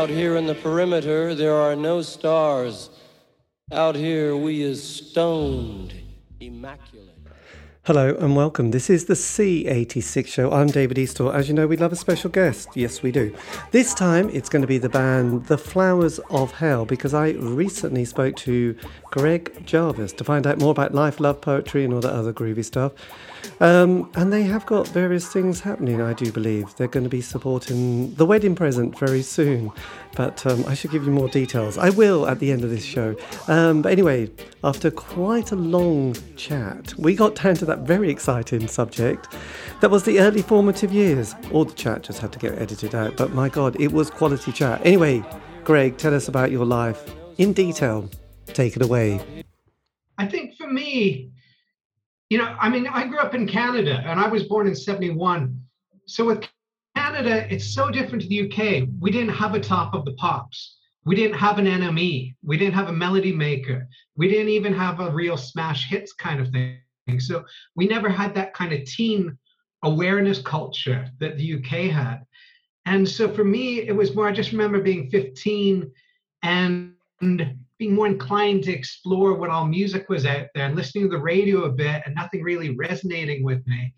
Out here in the perimeter, there are no stars. Out here, we is stoned, immaculate. Hello and welcome. This is the C86 show. I'm David Eastaugh. As you know, we love a special guest. Yes, we do. This time it's going to be the band The Flowers of Hell because I recently spoke to Greg Jarvis to find out more about life, love, poetry, and all that other groovy stuff. Um, and they have got various things happening, I do believe. They're going to be supporting the wedding present very soon. But um, I should give you more details. I will at the end of this show. Um, but anyway, after quite a long chat, we got down to that very exciting subject. That was the early formative years. All the chat just had to get edited out. But my God, it was quality chat. Anyway, Greg, tell us about your life in detail. Take it away. I think for me, you know, I mean, I grew up in Canada and I was born in 71. So with Canada, it's so different to the UK. We didn't have a top of the pops. We didn't have an NME. We didn't have a melody maker. We didn't even have a real smash hits kind of thing. So we never had that kind of teen awareness culture that the UK had. And so for me, it was more, I just remember being 15 and being more inclined to explore what all music was out there and listening to the radio a bit and nothing really resonating with me.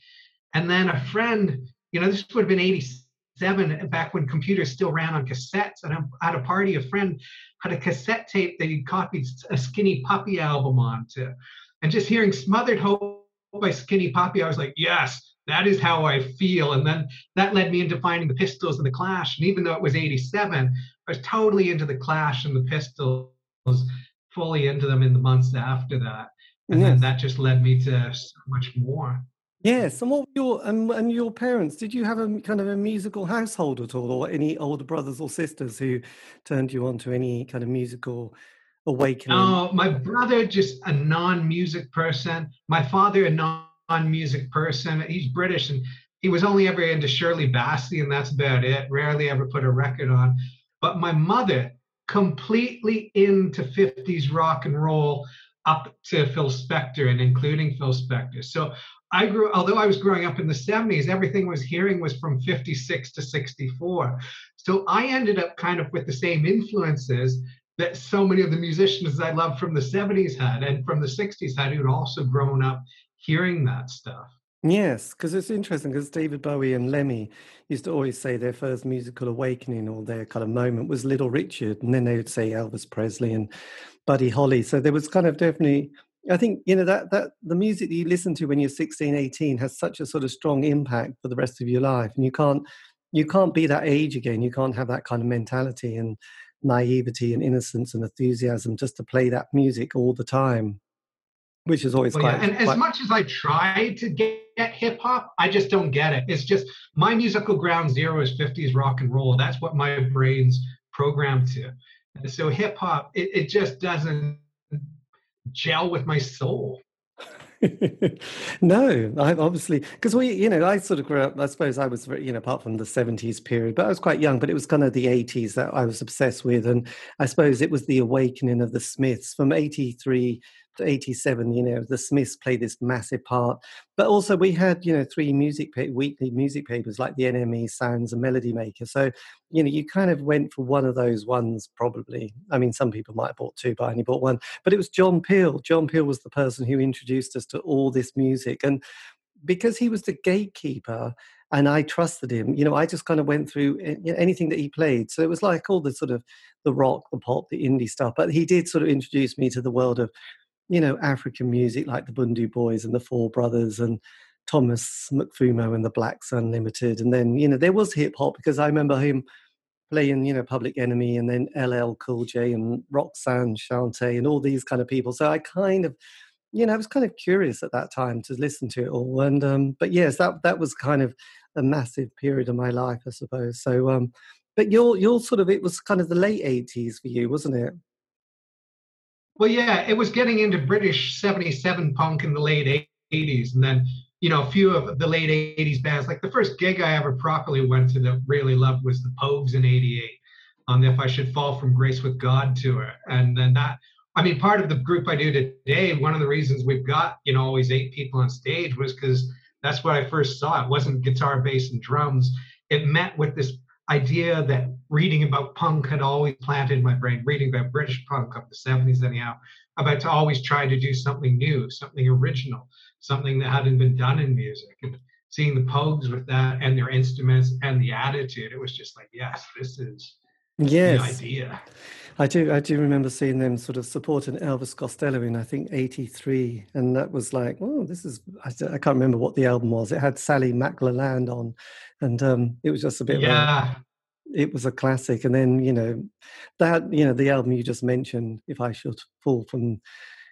And then a friend, you know, this would have been 87 uh, back when computers still ran on cassettes. And I'm at a party, a friend had a cassette tape that he'd copied a Skinny Puppy album onto. And just hearing Smothered Hope by Skinny Puppy, I was like, yes, that is how I feel. And then that led me into finding the Pistols and the Clash. And even though it was 87, I was totally into the Clash and the Pistols fully into them in the months after that. And yes. then that just led me to so much more. Yes, and what your and, and your parents? Did you have a kind of a musical household at all, or any older brothers or sisters who turned you on to any kind of musical awakening? Oh, my brother just a non-music person. My father a non-music person. He's British, and he was only ever into Shirley Bassey, and that's about it. Rarely ever put a record on. But my mother completely into 50s rock and roll up to Phil Spector and including Phil Spector. So I grew, although I was growing up in the 70s, everything I was hearing was from 56 to 64. So I ended up kind of with the same influences that so many of the musicians I loved from the 70s had and from the 60s had who'd also grown up hearing that stuff. Yes, because it's interesting because David Bowie and Lemmy used to always say their first musical awakening or their kind of moment was Little Richard, and then they would say Elvis Presley and Buddy Holly. So there was kind of definitely, I think, you know, that that the music that you listen to when you're 16, 18 has such a sort of strong impact for the rest of your life, and you can't you can't be that age again. You can't have that kind of mentality and naivety and innocence and enthusiasm just to play that music all the time which is always well, quite. Yeah. And quite... as much as I try to get, hip hop, I just don't get it. It's just my musical ground zero is 50s rock and roll. That's what my brain's programmed to. And so hip hop, it, it just doesn't gel with my soul. no, I obviously because we, you know, I sort of grew up. I suppose I was, you know, apart from the seventies period, but I was quite young. But it was kind of the eighties that I was obsessed with, and I suppose it was the awakening of the Smiths from eighty three 87 you know the smiths played this massive part but also we had you know three music pa- weekly music papers like the nme sounds and melody maker so you know you kind of went for one of those ones probably i mean some people might have bought two but i only bought one but it was john peel john peel was the person who introduced us to all this music and because he was the gatekeeper and I trusted him. You know, I just kind of went through anything that he played. So it was like all the sort of the rock, the pop, the indie stuff. But he did sort of introduce me to the world of you know, African music like the Bhundu Boys and the Four Brothers and Thomas Mapfumo and the Blacks Unlimited. And then, you know, there was hip hop because I remember him playing, you know, Public Enemy and then LL Cool J and Roxanne Shante and all these kind of people. So I kind of, you know, I was kind of curious at that time to listen to it all. And, um, but yes, that, that was kind of a massive period of my life, I suppose. So, um, but you're, you're sort of, it was kind of the late 80s for you, wasn't it? Well, yeah, it was getting into British 77 punk in the late 80s. And then, you know, a few of the late 80s bands, like the first gig I ever properly went to that really loved was the Pogues in 88 on the If I Should Fall from Grace with God tour. And then that, I mean, part of the group I do today, one of the reasons we've got, you know, always eight people on stage was because that's what I first saw. It wasn't guitar, bass, and drums. It met with this idea that reading about punk had always planted in my brain, reading about British punk of the 70s, anyhow, about to always try to do something new, something original, something that hadn't been done in music. And seeing the Pogues with that and their instruments and the attitude, it was just like, yes, this is yes. the idea. I do. I do remember seeing them sort of supporting Elvis Costello in I think '83, and that was like, oh, this is. I, I, can't remember what the album was. It had Sally MacLennane on, and um, it was just a bit. Yeah. It was a classic, and then you know that you know the album you just mentioned, "If I Should Fall from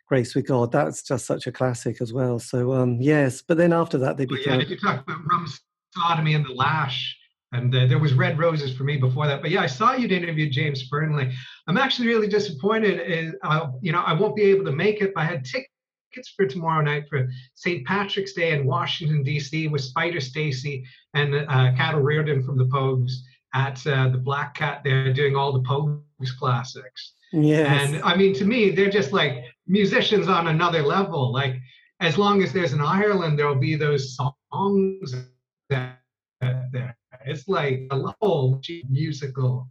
Grace with God," that's just such a classic as well. So um, yes, but then after that they became. Well, yeah, you talk about rum sodomy and the lash and uh, there was red roses for me before that. But yeah, I saw you'd interviewed James Fearnley. I'm actually really disappointed. In, uh, you know, I won't be able to make it. I had tickets for tomorrow night for St. Patrick's Day in Washington D.C. with Spider Stacy and uh, Cait O'Riordan from the Pogues at uh, the Black Cat. They're doing all the Pogues classics. Yeah. And I mean, to me, they're just like musicians on another level. Like as long as there's an Ireland, there'll be those songs that, that it's like a whole musical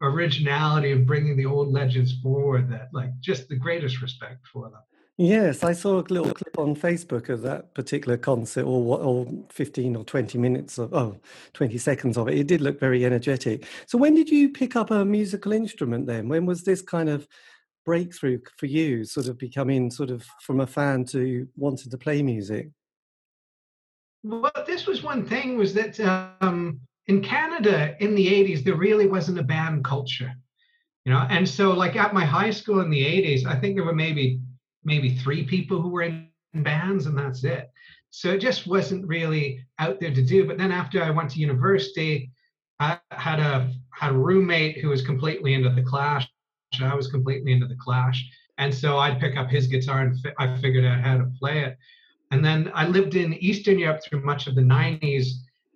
originality of bringing the old legends forward that like just the greatest respect for them. Yes, I saw a little clip on Facebook of that particular concert, or or fifteen or twenty minutes of oh, 20 seconds of it. It did look very energetic. So, when did you pick up a musical instrument? Then, when was this kind of breakthrough for you? Sort of becoming sort of from a fan to wanting to play music. Well, this was one thing was that um, in Canada in the 80s, there really wasn't a band culture, you know. And so, like at my high school in the 80s, I think there were maybe maybe three people who were in bands, and that's it. So it just wasn't really out there to do. But then after I went to university, I had a had a roommate who was completely into the Clash. I was completely into the Clash, and so I'd pick up his guitar and fi- I figured out how to play it. And then I lived in Eastern Europe through much of the 90s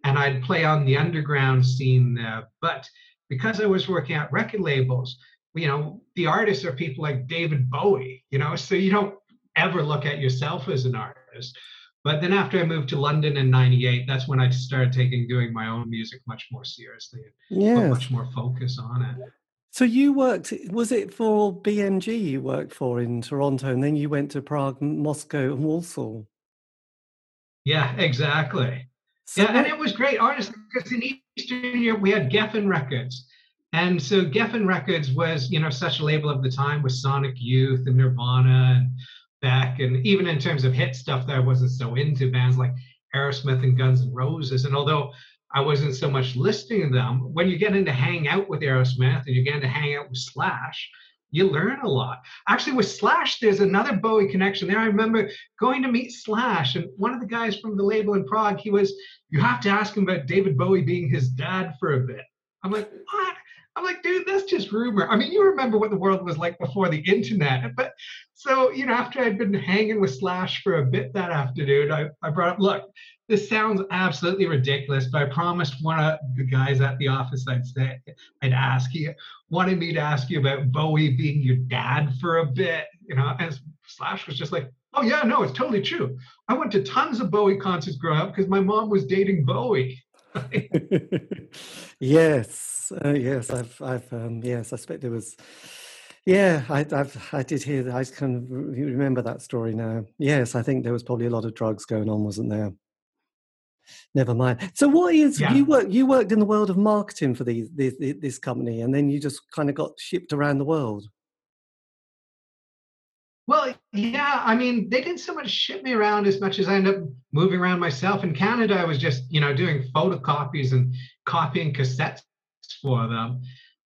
and I'd play on the underground scene. there. but because I was working at record labels, you know, the artists are people like David Bowie, you know, so you don't ever look at yourself as an artist. But then after I moved to London in 98, that's when I started taking doing my own music much more seriously. and Yeah. Much more focus on it. So you worked, was it for BMG you worked for in Toronto and then you went to Prague, Moscow and Warsaw? Yeah, exactly. So yeah, and it was great, honestly, because in Eastern Europe we had Geffen Records. And so Geffen Records was, you know, such a label of the time with Sonic Youth and Nirvana and Beck, and even in terms of hit stuff that I wasn't so into, bands like Aerosmith and Guns N' Roses. And although I wasn't so much listening to them, when you get into hang out with Aerosmith and you get into hang out with Slash, you learn a lot. Actually, with Slash, there's another Bowie connection there. I remember going to meet Slash, and one of the guys from the label in Prague, he was, you have to ask him about David Bowie being his dad for a bit. I'm like, what? I'm like, dude, that's just rumor. I mean, you remember what the world was like before the internet. But so, you know, after I'd been hanging with Slash for a bit that afternoon, I, I brought up, look, this sounds absolutely ridiculous, but I promised one of the guys at the office I'd say I'd ask you wanted me to ask you about Bowie being your dad for a bit, you know, and Slash was just like, oh yeah, no, it's totally true. I went to tons of Bowie concerts growing up because my mom was dating Bowie. yes, uh, yes, I've, I've, um, yes, I expect it was. Yeah, I, I've, I did hear that. I can remember that story now. Yes, I think there was probably a lot of drugs going on, wasn't there? Never mind. So, what is yeah. you work? You worked in the world of marketing for these, this, this company, and then you just kind of got shipped around the world. Well, yeah. I mean, they didn't so much ship me around as much as I ended up moving around myself. In Canada, I was just, you know, doing photocopies and copying cassettes for them.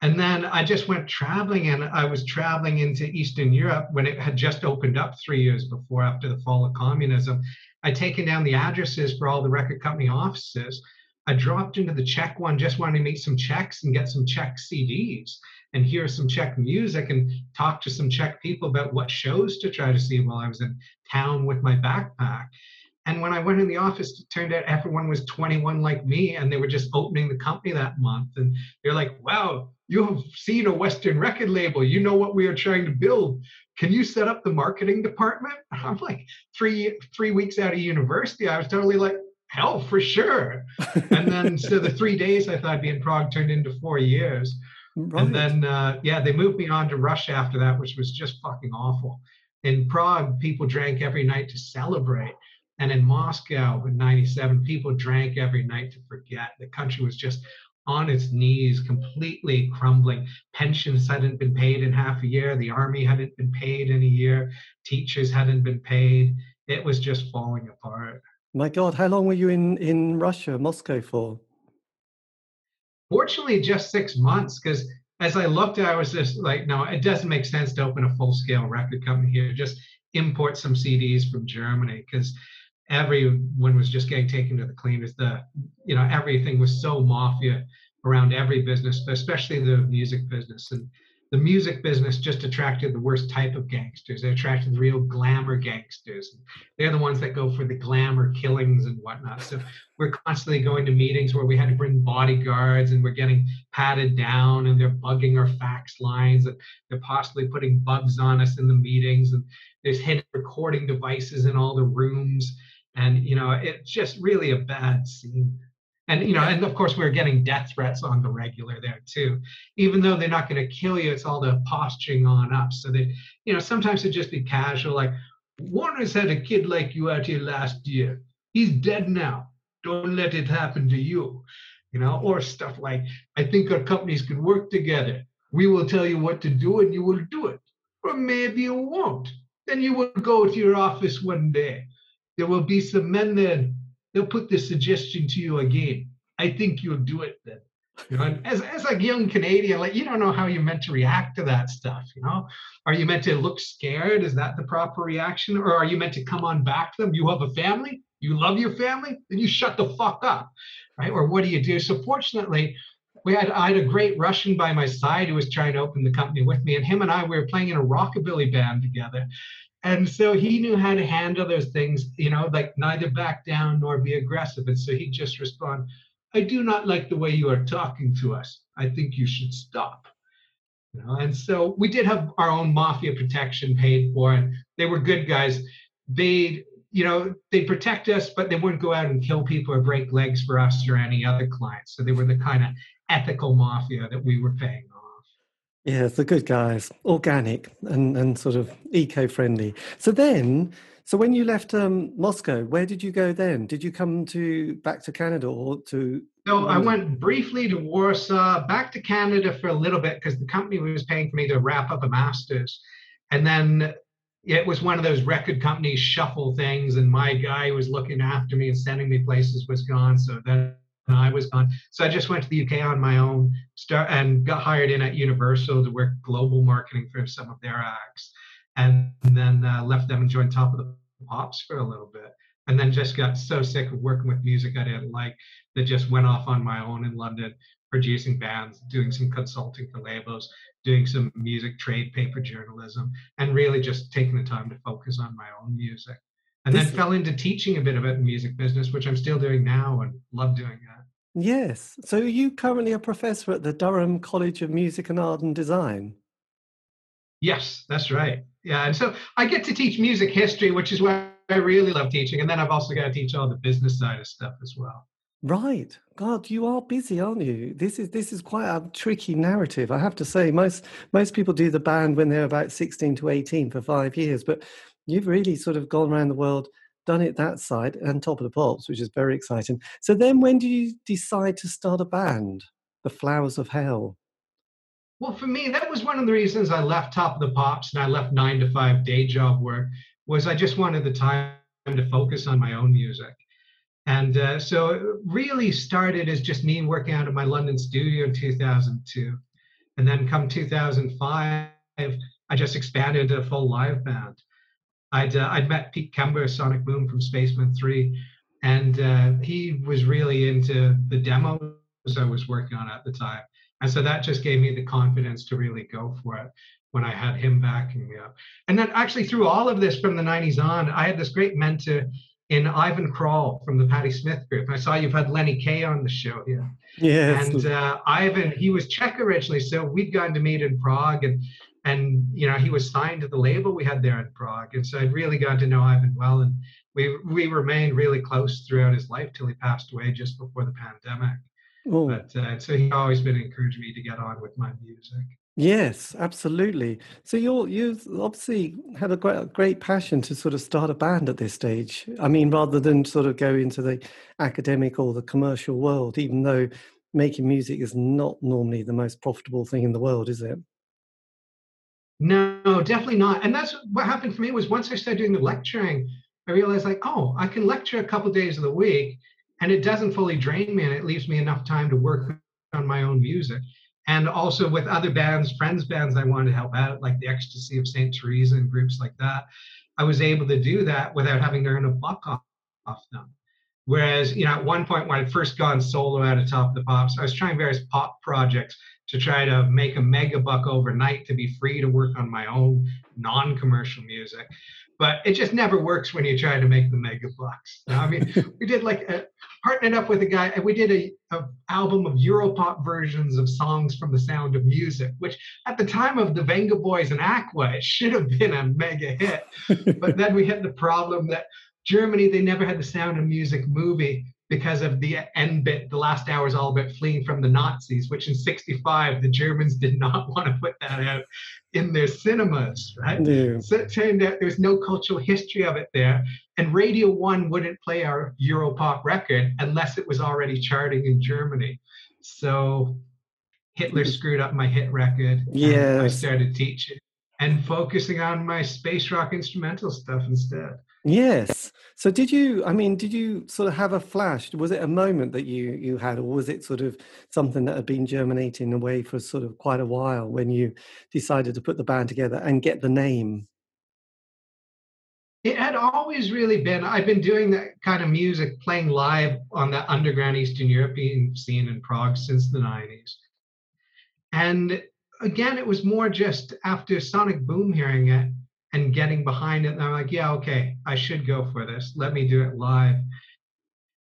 And then I just went traveling, and I was traveling into Eastern Europe when it had just opened up three years before, after the fall of communism. I'd taken down the addresses for all the record company offices. I dropped into the Czech one, just wanting to meet some Czechs and get some Czech CDs and hear some Czech music and talk to some Czech people about what shows to try to see while I was in town with my backpack. And when I went in the office, it turned out everyone was 21 like me, and they were just opening the company that month. And they're like, wow, you have seen a Western record label. You know what we are trying to build. Can you set up the marketing department? I'm like three three weeks out of university. I was totally like, hell for sure. and then so the three days I thought I'd be in Prague turned into four years. Right. And then uh, yeah, they moved me on to Russia after that, which was just fucking awful. In Prague, people drank every night to celebrate. And in Moscow in 97, people drank every night to forget. The country was just on its knees, completely crumbling. Pensions hadn't been paid in half a year. The army hadn't been paid in a year. Teachers hadn't been paid. It was just falling apart. My God, how long were you in, in Russia, Moscow for? Fortunately, just six months, because as I looked, I was just like, no, it doesn't make sense to open a full scale record company here. Just import some CDs from Germany because everyone was just getting taken to the cleaners. The you know everything was so mafia around every business, but especially the music business. And the music business just attracted the worst type of gangsters. They attracted the real glamour gangsters. They're the ones that go for the glamour killings and whatnot. So we're constantly going to meetings where we had to bring bodyguards and we're getting patted down and they're bugging our fax lines and they're possibly putting bugs on us in the meetings and there's hidden recording devices in all the rooms you know it's just really a bad scene. And you know and of course we are getting death threats on the regular there too. Even though they're not going to kill you it's all the posturing on up. So that you know sometimes it just be casual like warner's had a kid like you out here last year. He's dead now. Don't let it happen to you you know or stuff like i think our companies can work together. We will tell you what to do and you will do it. Or maybe you won't. Then you will go to your office one day there will be some men there. They'll put the suggestion to you again. I think you'll do it then. You know, as as a young Canadian, like you don't know how you're meant to react to that stuff. You know, are you meant to look scared? Is that the proper reaction, or are you meant to come on back to them? You have a family. You love your family. Then you shut the fuck up, right? Or what do you do? So fortunately, we had I had a great Russian by my side who was trying to open the company with me, and him and I we were playing in a rockabilly band together, and so he knew how to handle those things, you know, like neither back down nor be aggressive. And so he'd just respond, I do not like the way you are talking to us. I think you should stop. You know, and so we did have our own mafia protection paid for, and they were good guys. They'd, you know, they'd protect us, but they wouldn't go out and kill people or break legs for us or any other clients. So they were the kind of ethical mafia that we were paying yeah, the good guys, organic and, and sort of eco friendly. So then, so when you left um, Moscow, where did you go then? Did you come to back to Canada or to? So I went briefly to Warsaw, back to Canada for a little bit because the company was paying for me to wrap up a master's, and then it was one of those record companies shuffle things, and my guy was looking after me and sending me places was gone. So then I was gone. So I just went to the UK on my own, start and got hired in at Universal to work global marketing for some of their acts, and then uh, left them and joined Top of the Pops for a little bit, and then just got so sick of working with music I didn't like that just went off on my own in London, producing bands, doing some consulting for labels, doing some music trade paper journalism, and really just taking the time to focus on my own music and this, then fell into teaching a bit about in music business, which I'm still doing now and love doing that. Yes. So are you currently a professor at the Durham College of Music and Art and Design? Yes, that's right. Yeah. And so I get to teach music history, which is what I really love teaching. And then I've also got to teach all the business side of stuff as well. Right. God, you are busy, aren't you? This is this is quite a tricky narrative. I have to say, most most people do the band when they're about 16 to 18 for five years, but you've really sort of gone around the world, done it that side, and top of the pops, which is very exciting. So then, when do you decide to start a band, the Flowers of Hell? Well, for me, that was one of the reasons I left Top of the Pops and I left nine to five day job work. Was I just wanted the time to focus on my own music. And uh, so it really started as just me working out of my London studio in 2002. And then come 2005, I just expanded to a full live band. I'd uh, I'd met Pete Kember, Sonic Boom from Spacemen Three, and uh, he was really into the demos I was working on at the time, and so that just gave me the confidence to really go for it when I had him backing me up. And then actually through all of this from the '90s on, I had this great mentor in Ivan Kral from the Patti Smith group. I saw you've had Lenny Kaye on the show here. Yeah. And uh, Ivan, he was Czech originally, so we'd gone to meet in Prague, and and you know he was signed to the label we had there in Prague, and so I'd really got to know Ivan well, and we we remained really close throughout his life till he passed away just before the pandemic. Oh. But uh, so he's always been encouraging me to get on with my music. Yes, absolutely. So you're you've obviously had a great great passion to sort of start a band at this stage. I mean, rather than sort of go into the academic or the commercial world, even though making music is not normally the most profitable thing in the world, is it? No, definitely not. And that's what happened for me was once I started doing the lecturing, I realized like, oh, I can lecture a couple days of the week and it doesn't fully drain me and it leaves me enough time to work on my own music. And also with other bands, friends bands I wanted to help out, like the Ecstasy of St. Teresa and groups like that. I was able to do that without having to earn a buck off, off them. Whereas, you know, at one point when I'd first gone solo out of Top of the Pops, I was trying various pop projects to try to make a mega buck overnight to be free to work on my own non-commercial music. But it just never works when you try to make the mega bucks. I mean, we did like a, partnered up with a guy, and we did a, a album of Europop versions of songs from The Sound of Music, which at the time of the Vengaboys and Aqua, it should have been a mega hit. but then we hit the problem that Germany, they never had the Sound of Music movie because of the end bit, the last hour is all about fleeing from the Nazis, which in 65, the Germans did not want to put that out in their cinemas, right? No. So it turned out there was no cultural history of it there. And Radio 1 wouldn't play our Europop record unless it was already charting in Germany. So Hitler mm-hmm. screwed up my hit record. Yeah. I started teaching and focusing on my space rock instrumental stuff instead. Yes. So did you I mean did you sort of have a flash was it a moment that you you had or was it sort of something that had been germinating away for sort of quite a while when you decided to put the band together and get the name? It had always really been I've been doing that kind of music playing live on that underground Eastern European scene in Prague since the 90s. And again it was more just after Sonic Boom hearing it and getting behind it. And I'm like, yeah, okay, I should go for this. Let me do it live.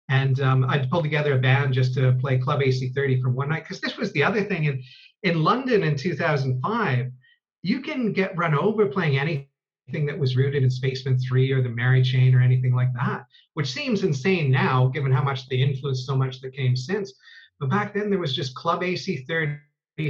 And um, I pulled together a band just to play Club AC30 for one night because this was the other thing in in London in 2005. You can get run over playing anything that was rooted in Spacemen 3 or the Mary Chain or anything like that, which seems insane now given how much they influenced so much that came since. But back then there was just Club AC30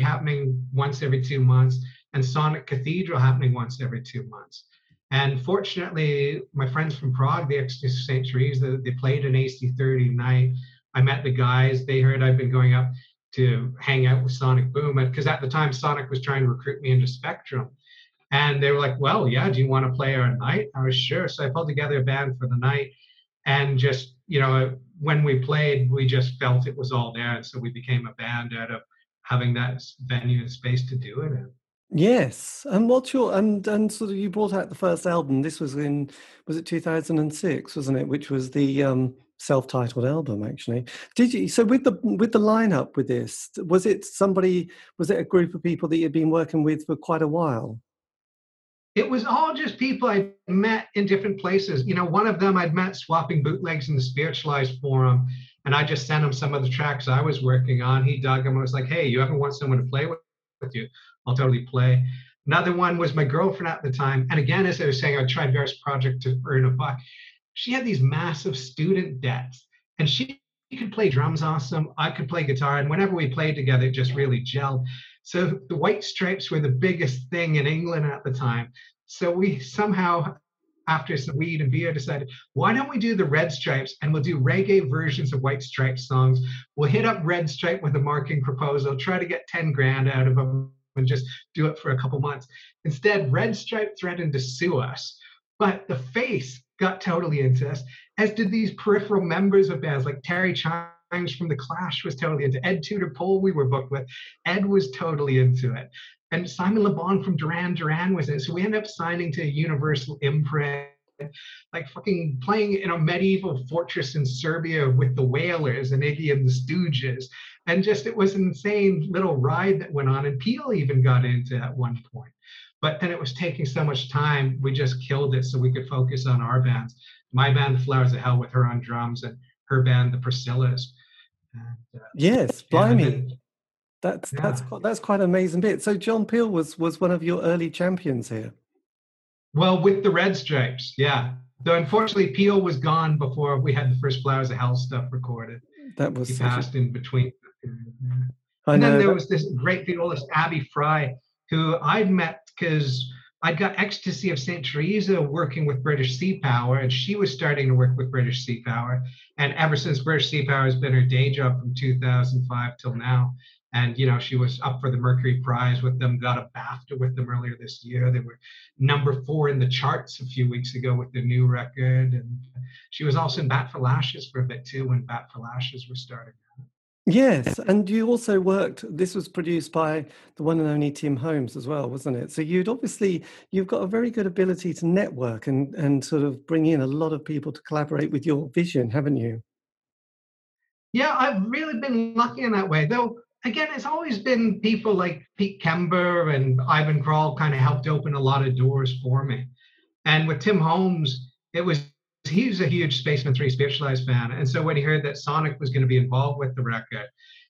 happening once every two months and Sonic Cathedral happening once every two months. And fortunately, my friends from Prague, the St. Teresa, they played an AC30 night. I met the guys. They heard I'd been going up to hang out with Sonic Boom because at the time Sonic was trying to recruit me into Spectrum. And they were like, well, yeah, do you want to play our night? I was sure. So I pulled together a band for the night and just, you know, when we played, we just felt it was all there. And so we became a band out of having that venue and space to do it in. Yes, and what's your and and sort of you brought out the first album. This was in was it two thousand and six, wasn't it? Which was the um, self-titled album, actually. Did you? So with the with the lineup with this, was it somebody? Was it a group of people that you'd been working with for quite a while? It was all just people I met in different places. You know, one of them I'd met swapping bootlegs in the Spiritualized Forum, and I just sent him some of the tracks I was working on. He dug them and was like, "Hey, you ever want someone to play with?" With you. I'll totally play. Another one was my girlfriend at the time. And again, as I was saying, I tried various projects to earn a buck. She had these massive student debts and she could play drums awesome. I could play guitar. And whenever we played together, it just really gelled. So the White Stripes were the biggest thing in England at the time. So we somehow, after some weed and beer, decided, why don't we do the Red Stripes and we'll do reggae versions of White Stripes songs. We'll hit up Red Stripe with a marketing proposal, try to get 10 grand out of them and just do it for a couple months. Instead, Red Stripe threatened to sue us, but the face got totally into us, as did these peripheral members of bands like Terry Chimes from The Clash was totally into Ed Tudor Pole we were booked with. Ed was totally into it. And Simon Le Bon from Duran Duran was in it. So we ended up signing to Universal Imprint like fucking playing in a medieval fortress in Serbia with the Wailers and Iggy and the Stooges. And just it was an insane little ride that went on. And Peel even got into at one point. But then it was taking so much time, we just killed it so we could focus on our bands. My band, Flowers of Hell, with her on drums, and her band, The Priscillas. And, uh, yes, blimey. That's yeah. that's quite, that's quite an amazing bit. So John Peel was was one of your early champions here. Well, with the Red Stripes, yeah. Though unfortunately, Peel was gone before we had the first Flowers of Hell stuff recorded. That was he passed a... in between. I and know, then there that... was this great violist, Abi Fry, who I'd met because I'd got Ecstasy of St. Teresa working with British Sea Power, and she was starting to work with British Sea Power. And ever since British Sea Power has been her day job from 2005 till now. And, you know, she was up for the Mercury Prize with them, got a BAFTA with them earlier this year. They were number four in the charts a few weeks ago with their new record. And she was also in Bat for Lashes for a bit too when Bat for Lashes were starting. Yes, and you also worked. This was produced by the one and only Tim Holmes as well, wasn't it? So you'd obviously you've got a very good ability to network and and sort of bring in a lot of people to collaborate with your vision, haven't you? Yeah, I've really been lucky in that way. Though again, it's always been people like Pete Kember and Ivan Kral kind of helped open a lot of doors for me. And with Tim Holmes, it was he's a huge Spacemen 3 Spiritualized fan. And so when he heard that Sonic was going to be involved with the record,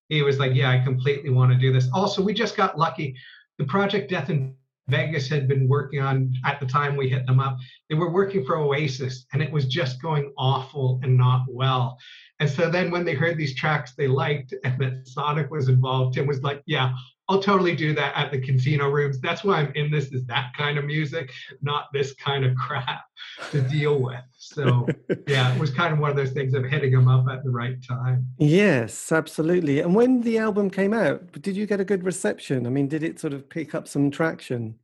he was like, Yeah, I completely want to do this. Also, we just got lucky. The project Death in Vegas had been working on at the time we hit them up. They were working for Oasis and it was just going awful and not well. And so then when they heard these tracks they liked and that Sonic was involved, Tim was like, Yeah, I'll totally do that at the Contino Rooms. That's why I'm in this is that kind of music, not this kind of crap to deal with. So yeah, it was kind of one of those things of hitting them up at the right time. Yes, absolutely. And when the album came out, did you get a good reception? I mean, did it sort of pick up some traction?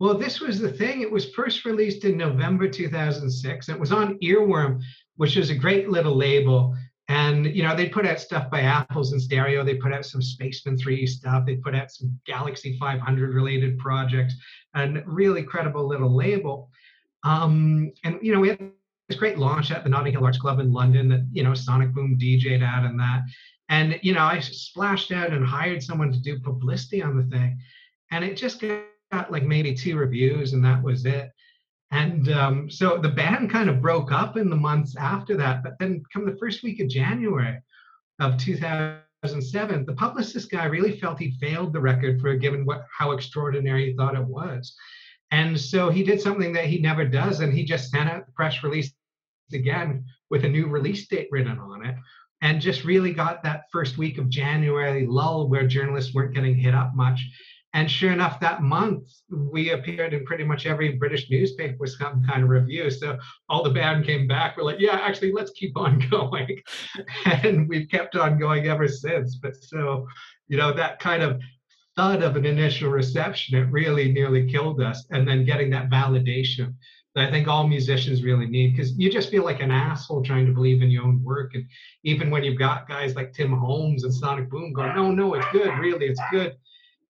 Well, this was the thing. It was first released in November 2006. It was on Earworm, which is a great little label and you know, they put out stuff by Apples in Stereo. They put out some Spacemen 3 stuff. They put out some Galaxy 500 related projects, and really credible little label. Um, and you know, we had this great launch at the Notting Hill Arts Club in London that you know Sonic Boom DJ'd at and that. And you know, I splashed out and hired someone to do publicity on the thing, and it just got like maybe two reviews, and that was it. And um, so the band kind of broke up in the months after that. But then, come the first week of January of 2007, the publicist guy really felt he failed the record for given what how extraordinary he thought it was. And so he did something that he never does, and he just sent out the press release again with a new release date written on it, and just really got that first week of January lull where journalists weren't getting hit up much. And sure enough, that month we appeared in pretty much every British newspaper with some kind of review. So all the band came back. We're like, yeah, actually, let's keep on going. and we've kept on going ever since. But so, you know, that kind of thud of an initial reception, it really nearly killed us. And then getting that validation that I think all musicians really need because you just feel like an asshole trying to believe in your own work. And even when you've got guys like Tim Holmes and Sonic Boom going, no, no, it's good, really, it's good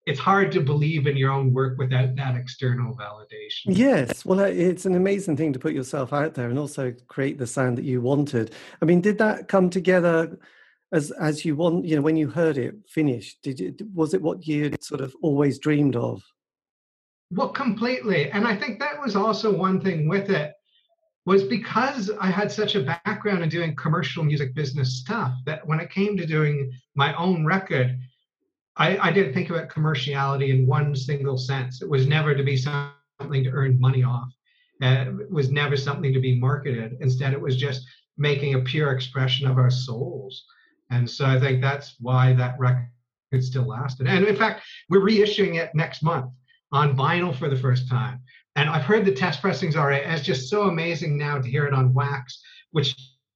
it's hard to believe in your own work without that external validation. Yes, well, it's an amazing thing to put yourself out there and also create the sound that you wanted. I mean, did that come together as as you want? You know, when you heard it finished, did it was it what you sort of always dreamed of? Well, completely, and I think that was also one thing with it was because I had such a background in doing commercial music business stuff that when it came to doing my own record I, I didn't think about commerciality in one single sense. It was never to be something to earn money off. Uh, it was never something to be marketed. Instead, it was just making a pure expression of our souls. And so I think that's why that record still lasted. And in fact, we're reissuing it next month on vinyl for the first time. And I've heard the test pressings. And it's just so amazing now to hear it on wax, which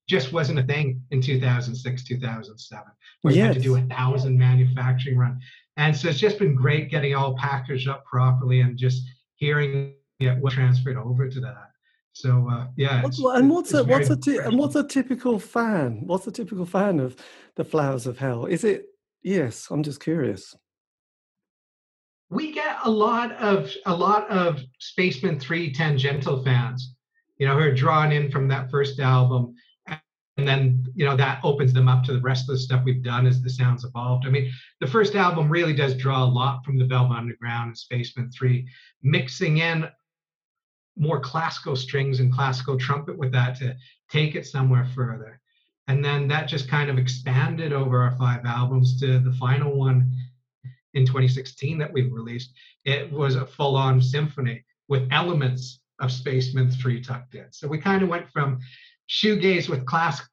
just wasn't a thing in 2006, 2007 where yes. you had to do a thousand manufacturing run. And so it's just been great getting all packaged up properly and just hearing it was transferred over to that. So uh, yeah. And what's a what's a t- and what's a typical fan? What's a typical fan of the Flowers of Hell? Is it? Yes, I'm just curious. We get a lot of a lot of Spacemen Three Tangential fans, you know, who are drawn in from that first album and then you know that opens them up to the rest of the stuff we've done as the sounds evolved i mean the first album really does draw a lot from the velvet underground and spacemen 3 mixing in more classical strings and classical trumpet with that to take it somewhere further And then that just kind of expanded over our five albums to the final one in 2016 that we released. It was a full on symphony with elements of Spacemen 3 tucked in. So we kind of went from shoegaze with classical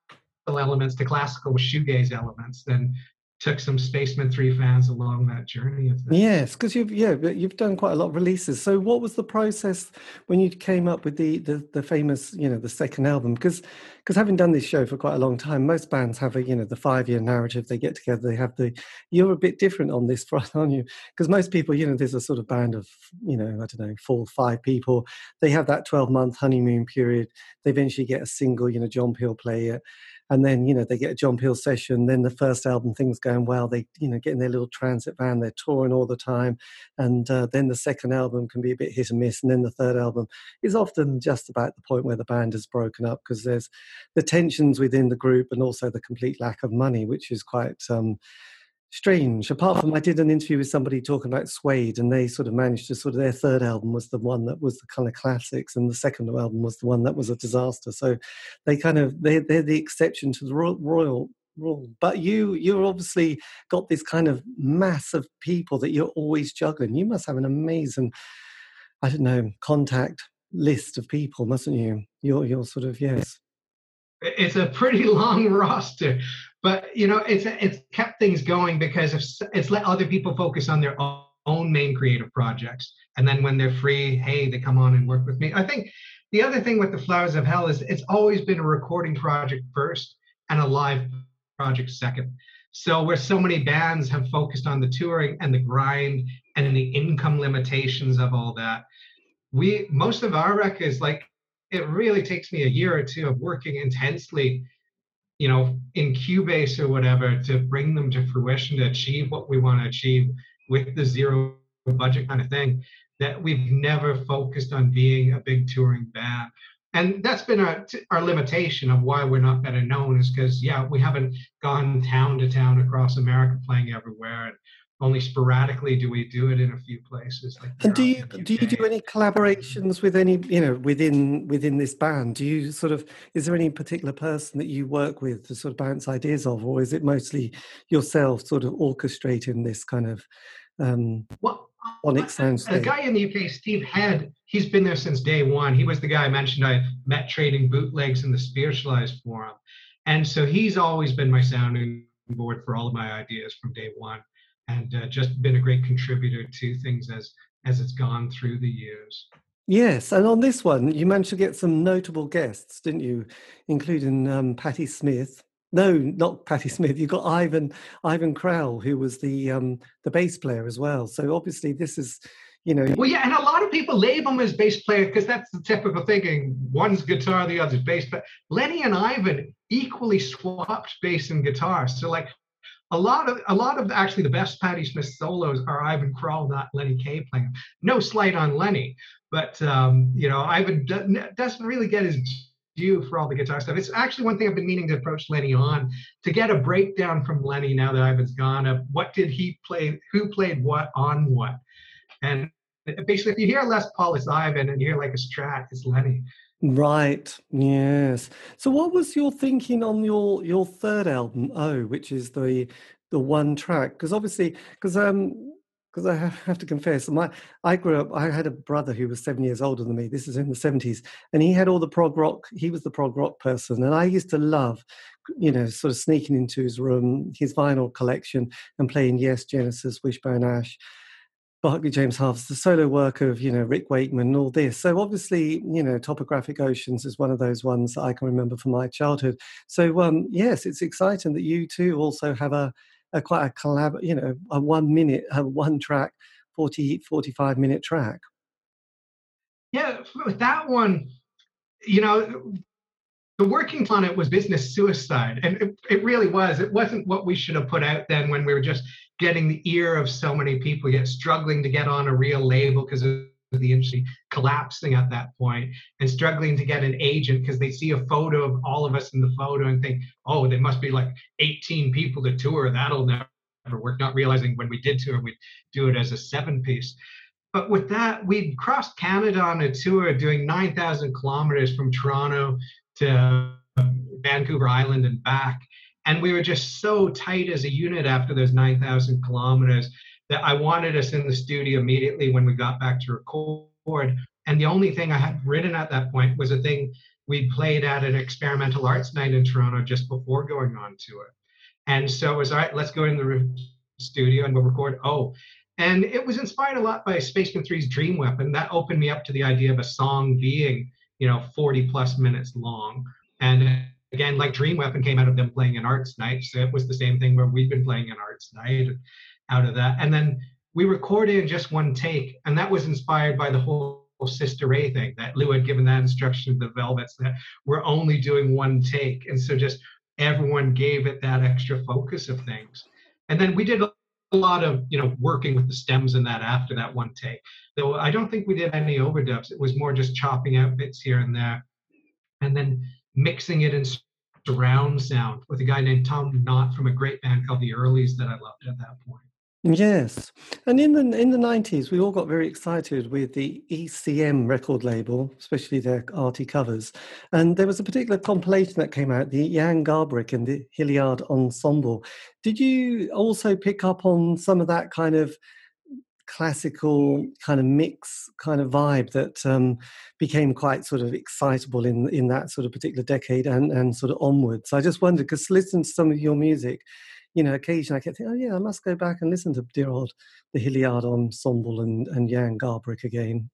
elements to classical shoegaze elements. Then took some Spacemen Three fans along that journey. Yes, because you've yeah you've done quite a lot of releases. So what was the process when you came up with the the, the famous you know the second album? Because because having done this show for quite a long time, most bands have a you know the five year narrative. They get together, they have the. You're a bit different on this front, aren't you? Because most people you know there's a sort of band of you know I don't know four five people. They have that twelve month honeymoon period. They eventually get a single. You know John Peel play it and then you know they get a John Peel session. Then the first album, things going well. They you know get in their little transit van. They're touring all the time, and uh, then the second album can be a bit hit and miss, and then the third album is often just about the point where the band has broken up because there's the tensions within the group and also the complete lack of money, which is quite. Um, strange. Apart from, I did an interview with somebody talking about Suede, and they sort of managed to sort of their third album was the one that was the kind of classics, and the second album was the one that was a disaster. So they kind of they they're the exception to the royal rule. But you you obviously got this kind of mass of people that you're always juggling. You must have an amazing, I don't know, contact list of people, mustn't you? You're you're sort of yes. It's a pretty long roster, but you know it's it's kept things going because it's, it's let other people focus on their own, main creative projects. And then when they're free hey they come on and work with me. I think the other thing with the flowers of hell is it's always been a recording project first and a live project second. So where so many bands have focused on the touring and the grind and the income limitations of all that we most of our records like it really takes me a year or two of working intensely you know, in Cubase or whatever to bring them to fruition to achieve what we want to achieve with the zero budget kind of thing that we've never focused on being a big touring band. And that's been our, our limitation of why we're not better known is because yeah we haven't gone town to town across america playing everywhere and only sporadically do we do it in a few places. Like and do you do you do any collaborations with any you know within within this band? Do you sort of is there any particular person that you work with to sort of bounce ideas of, or is it mostly yourself sort of orchestrating this kind of um, well, Onyx sounds? A guy in the UK, Steve Head, he's been there since day one. He was the guy I mentioned I met trading bootlegs in the Spiritualized forum, and so he's always been my sounding board for all of my ideas from day one and uh, just been a great contributor to things as as it's gone through the years. Yes, and on this one, you managed to get some notable guests, didn't you? Including um, Patti Smith. No, not Patti Smith. You got Ivan Ivan Kral, who was the um, the bass player as well. So obviously, this is you know. Well, yeah, and a lot of people label him as bass player because that's the typical thinking. One's guitar, the other's bass. But Lenny and Ivan equally swapped bass and guitar. So like a lot of a lot of actually the best Patti Smith solos are Ivan Kral, not Lenny Kaye playing. No slight on Lenny, but um, you know Ivan doesn't really get his due for all the guitar stuff. It's actually one thing I've been meaning to approach Lenny on to get a breakdown from Lenny now that Ivan's gone of what did he play, who played what on what, and basically if you hear Les Paul it's Ivan and you hear like a Strat it's Lenny. Right. Yes. So, what was your thinking on your your third album, Oh, which is the the one track? Because obviously, because um, because I have to confess, my I grew up. I had a brother who was seven years older than me. This is in the seventies, and he had all the prog rock. He was the prog rock person, and I used to love, you know, sort of sneaking into his room, his vinyl collection, and playing Yes, Genesis, Wishbone Ash, Barclay James Harvest, the solo work of, you know, Rick Wakeman and all this. So obviously, you know, Topographic Oceans is one of those ones that I can remember from my childhood. So um, yes, it's exciting that you too also have a, a quite a collab, you know, a one minute, a one track, 40, 45 minute track. Yeah, with that one, you know, the working on it was business suicide. And it, it really was. It wasn't what we should have put out then when we were just getting the ear of so many people, yet struggling to get on a real label because of the industry collapsing at that point and struggling to get an agent because they see a photo of all of us in the photo and think, oh, there must be like 18 people to tour. That'll never work. Not realizing when we did tour, we'd do it as a seven piece. But with that, we'd crossed Canada on a tour doing 9,000 kilometers from Toronto to um, Vancouver Island and back. And we were just so tight as a unit after those 9,000 kilometers that I wanted us in the studio immediately when we got back to record. And the only thing I had written at that point was a thing we played at an experimental arts night in Toronto just before going on to it. And so it was all right, let's go in the studio and we'll record. Oh, and it was inspired a lot by Spaceman 3's Dream Weapon. That opened me up to the idea of a song being, you know, 40 plus minutes long. And again, like Dream Weapon came out of them playing an arts night. So it was the same thing where we've been playing an arts night out of that. And then we recorded just one take. And that was inspired by the whole Sister Ray thing that Lou had given that instruction to the Velvets that we're only doing one take. And so just everyone gave it that extra focus of things. And then we did a lot of, you know, working with the stems and that after that one take. Though I don't think we did any overdubs. It was more just chopping out bits here and there. And then mixing it in surround sound with a guy named Tom Knott from a great band called the Earlies that I loved at that point. Yes, and in the in the nineties, we all got very excited with the ECM record label, especially their arty covers. And there was a particular compilation that came out, the Jan Garbarek and the Hilliard Ensemble. Did you also pick up on some of that kind of classical kind of mix kind of vibe that um, became quite sort of excitable in in that sort of particular decade and and sort of onwards? I just wondered because listen to some of your music you know, occasionally I kept thinking, oh yeah, I must go back and listen to dear old the Hilliard Ensemble and, and Jan Garbarek again.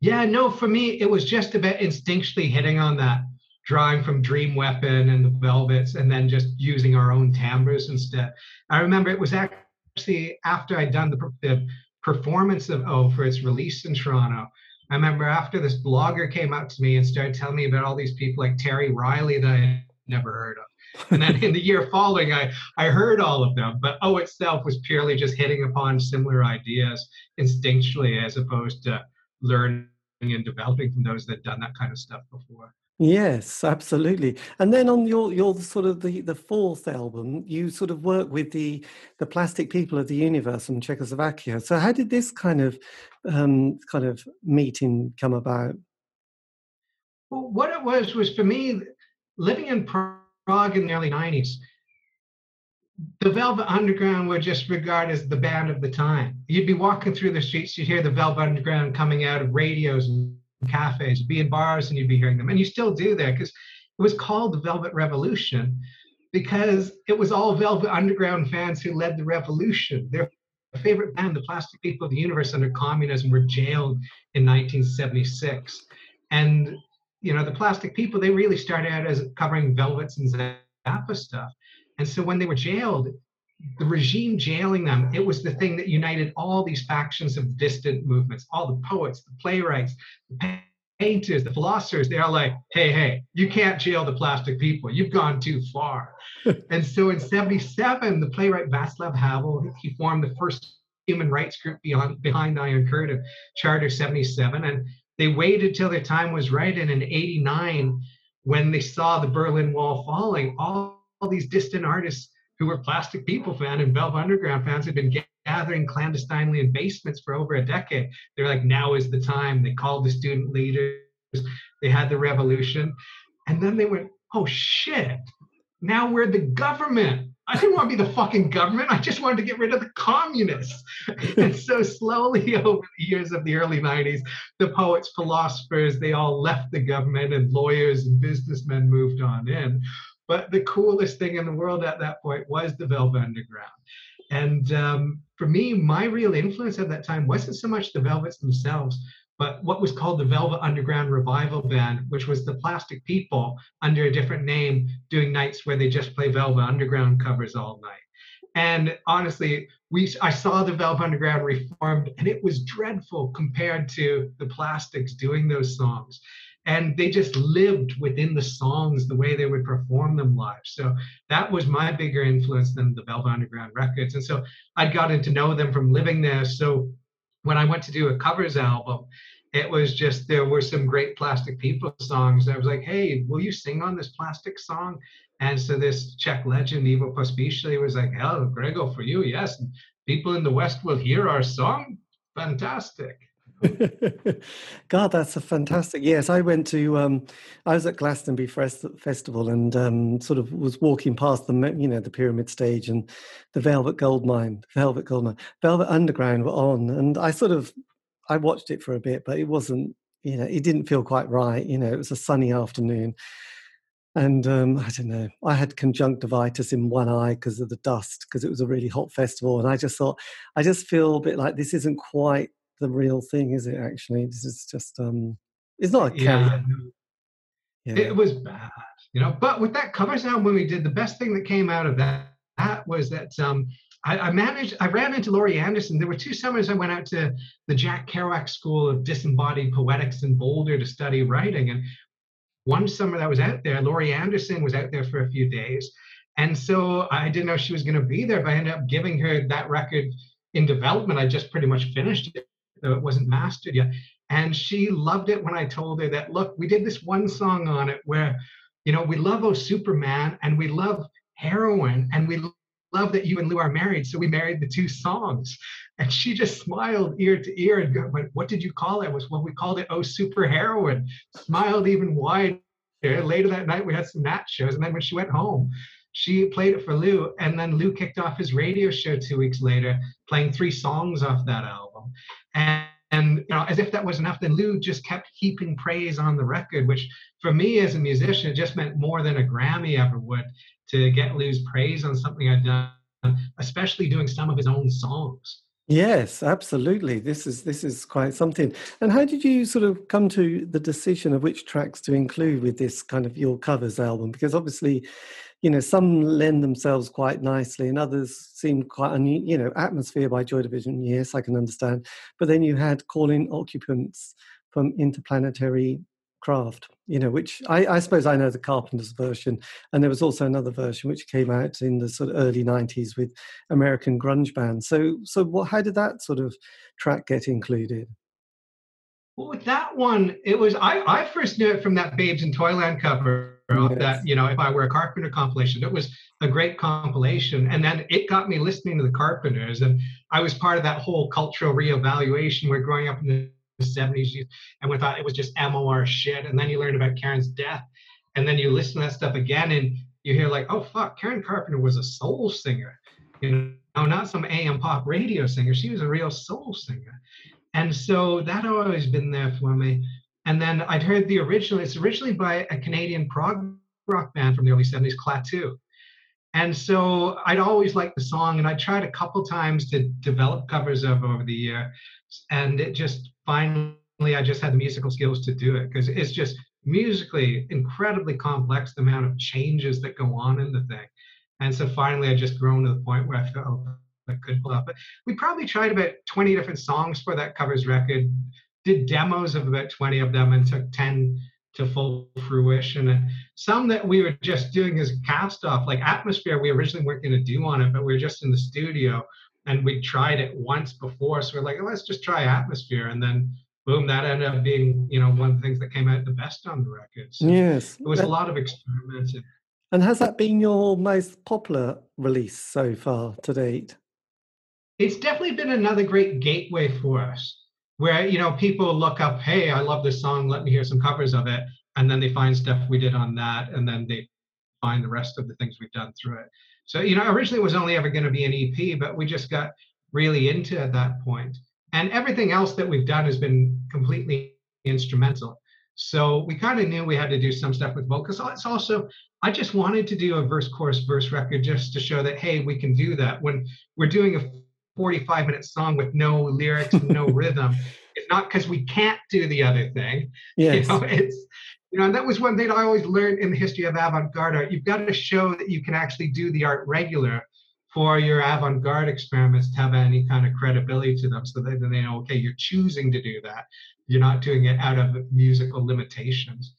Yeah, no, for me it was just about instinctually hitting on that, drawing from Dream Weapon and the Velvets, and then just using our own timbres instead. I remember it was actually after I'd done the, the performance of O for its release in Toronto. I remember after this blogger came up to me and started telling me about all these people like Terry Riley that I never heard of and then in the year following, I, I heard all of them. But O itself was purely just hitting upon similar ideas instinctually as opposed to learning and developing from those that had done that kind of stuff before. Yes, absolutely. And then on your your sort of the the fourth album, you sort of work with the the Plastic People of the Universe from Czechoslovakia. So how did this kind of um, kind of meeting come about? Well, what it was was for me living in Prague in the early 90s, the Velvet Underground were just regarded as the band of the time. You'd be walking through the streets, you'd hear the Velvet Underground coming out of radios and cafes, be in bars and you'd be hearing them. And you still do that because it was called the Velvet Revolution because it was all Velvet Underground fans who led the revolution. Their favorite band, the Plastic People of the Universe under communism, were jailed in 1976. And you know, the plastic people, they really started out as covering velvets and Zappa stuff. And so when they were jailed, the regime jailing them, it was the thing that united all these factions of distant movements, all the poets, the playwrights, the painters, the philosophers. They're like, hey, hey, you can't jail the plastic people. You've gone too far. and so in 77, the playwright Václav Havel, he formed the first human rights group beyond, behind the Iron Curtain, Charter 77. And they waited till their time was right. And in 89, when they saw the Berlin Wall falling, all, all these distant artists who were Plastic People fan and Velvet Underground fans had been gathering clandestinely in basements for over a decade. They're like, now is the time. They called the student leaders. They had the revolution. And then they went, oh shit, now we're the government. I didn't want to be the fucking government. I just wanted to get rid of the communists. and so slowly over the years of the early 90s, the poets, philosophers, they all left the government and lawyers and businessmen moved on in. But the coolest thing in the world at that point was the Velvet Underground. And um, for me, my real influence at that time wasn't so much the Velvets themselves, but what was called the Velvet Underground Revival Band, which was the Plastic People under a different name doing nights where they just play Velvet Underground covers all night. And honestly, we I saw the Velvet Underground reformed, and it was dreadful compared to the Plastics doing those songs. And they just lived within the songs the way they would perform them live. So that was my bigger influence than the Velvet Underground records. And so I'd gotten to know them from living there. So when I went to do a covers album, it was just there were some great Plastic People songs. I was like, hey, will you sing on this plastic song? And so this Czech legend, Ivo Pospisil, was like, hell, Grego, for you, yes. People in the West will hear our song. Fantastic. God, that's a fantastic. Yes, I went to. Um, I was at Glastonbury Festival and um, sort of was walking past the, you know, the Pyramid Stage and the Velvet Goldmine, Velvet Goldmine, Velvet Underground were on, and I sort of, I watched it for a bit, but it wasn't, you know, it didn't feel quite right. You know, it was a sunny afternoon, and um, I don't know. I had conjunctivitis in one eye because of the dust, because it was a really hot festival, and I just thought, I just feel a bit like this isn't quite the real thing, is it? Actually, this is just um, it's not a yeah. yeah. It was bad, you know. But with that cover sound, when we did the best thing that came out of that, that was that um, I, I, managed. I ran into Laurie Anderson. There were two summers I went out to the Jack Kerouac School of Disembodied Poetics in Boulder to study writing, and one summer that was out there, Laurie Anderson was out there for a few days. And so I didn't know she was going to be there, but I ended up giving her that record in development. I just pretty much finished it though it wasn't mastered yet. And she loved it when I told her that, look, we did this one song on it where, you know, we love Oh Superman and we love heroin and we love that you and Lou are married. So we married the two songs. And she just smiled ear to ear and went, What did you call it? Was well, we called it Oh Super Heroin. Smiled even wider. Later that night, we had some nat shows. And then when she went home, she played it for Lou. And then Lou kicked off his radio show two weeks later, playing three songs off that album. And, and you know, as if that was enough, then Lou just kept heaping praise on the record, which for me as a musician, it just meant more than a Grammy ever would to get Lou's praise on something I'd done, especially doing some of his own songs. Yes, absolutely. This is this is quite something. And how did you sort of come to the decision of which tracks to include with this kind of your covers album? Because obviously, you know, some lend themselves quite nicely, and others seem quite, you know, atmosphere by Joy Division. Yes, I can understand. But then you had calling occupants from interplanetary craft you know which I, I, suppose i know the carpenters version and there was also another version which came out in the sort of early 90s with american grunge bands so so what how did that sort of track get included well with that one it was i i first knew it from that babes in toyland cover yes. that you know if i were a carpenter compilation it was a great compilation and then it got me listening to the carpenters and i was part of that whole cultural reevaluation where growing up in the 70s and we thought it was just MOR shit. And then you learn about Karen's death. And then you listen to that stuff again and you hear like, oh fuck, Karen Carpenter was a soul singer. You know, not some AM pop radio singer. She was a real soul singer. And so that always been there for me. And then I'd heard the original, it's originally by a Canadian prog rock band from the early 70s, Klaatu. And so I'd always liked the song, and I tried a couple times to develop covers of over the year, and it just finally I just had the musical skills to do it because it's just musically incredibly complex the amount of changes that go on in the thing. And so finally I just grown to the point where I felt I could pull up. But we probably tried about 20 different songs for that covers record, did demos of about 20 of them and took 10 to full fruition. And some that we were just doing as cast off, like Atmosphere, we originally weren't going to do on it, but we were just in the studio and we tried it once before. So we're like, oh, let's just try Atmosphere. And then boom, that ended up being, you know, one of the things that came out the best on the record. So yes. It was a lot of experimenting. And has that been your most popular release so far to date? It's definitely been another great gateway for us where, you know, people look up, hey, I love this song, let me hear some covers of it. And then they find stuff we did on that. And then they find the rest of the things we've done through it. So, you know, originally it was only ever going to be an EP, but we just got really into at that. And everything else that we've done has been completely instrumental. So we kind of knew we had to do some stuff with vocals. It's also, I just wanted to do a verse, chorus, verse record just to show that, hey, we can do that. When we're doing a 45 minute song with no lyrics, no rhythm, it's not because we can't do the other thing. Yes. You know, it's you know, and that was one thing I always learned in the history of avant-garde art. You've got to show that you can actually do the art regular for your avant-garde experiments to have any kind of credibility to them so that they know, okay, you're choosing to do that. You're not doing it out of musical limitations.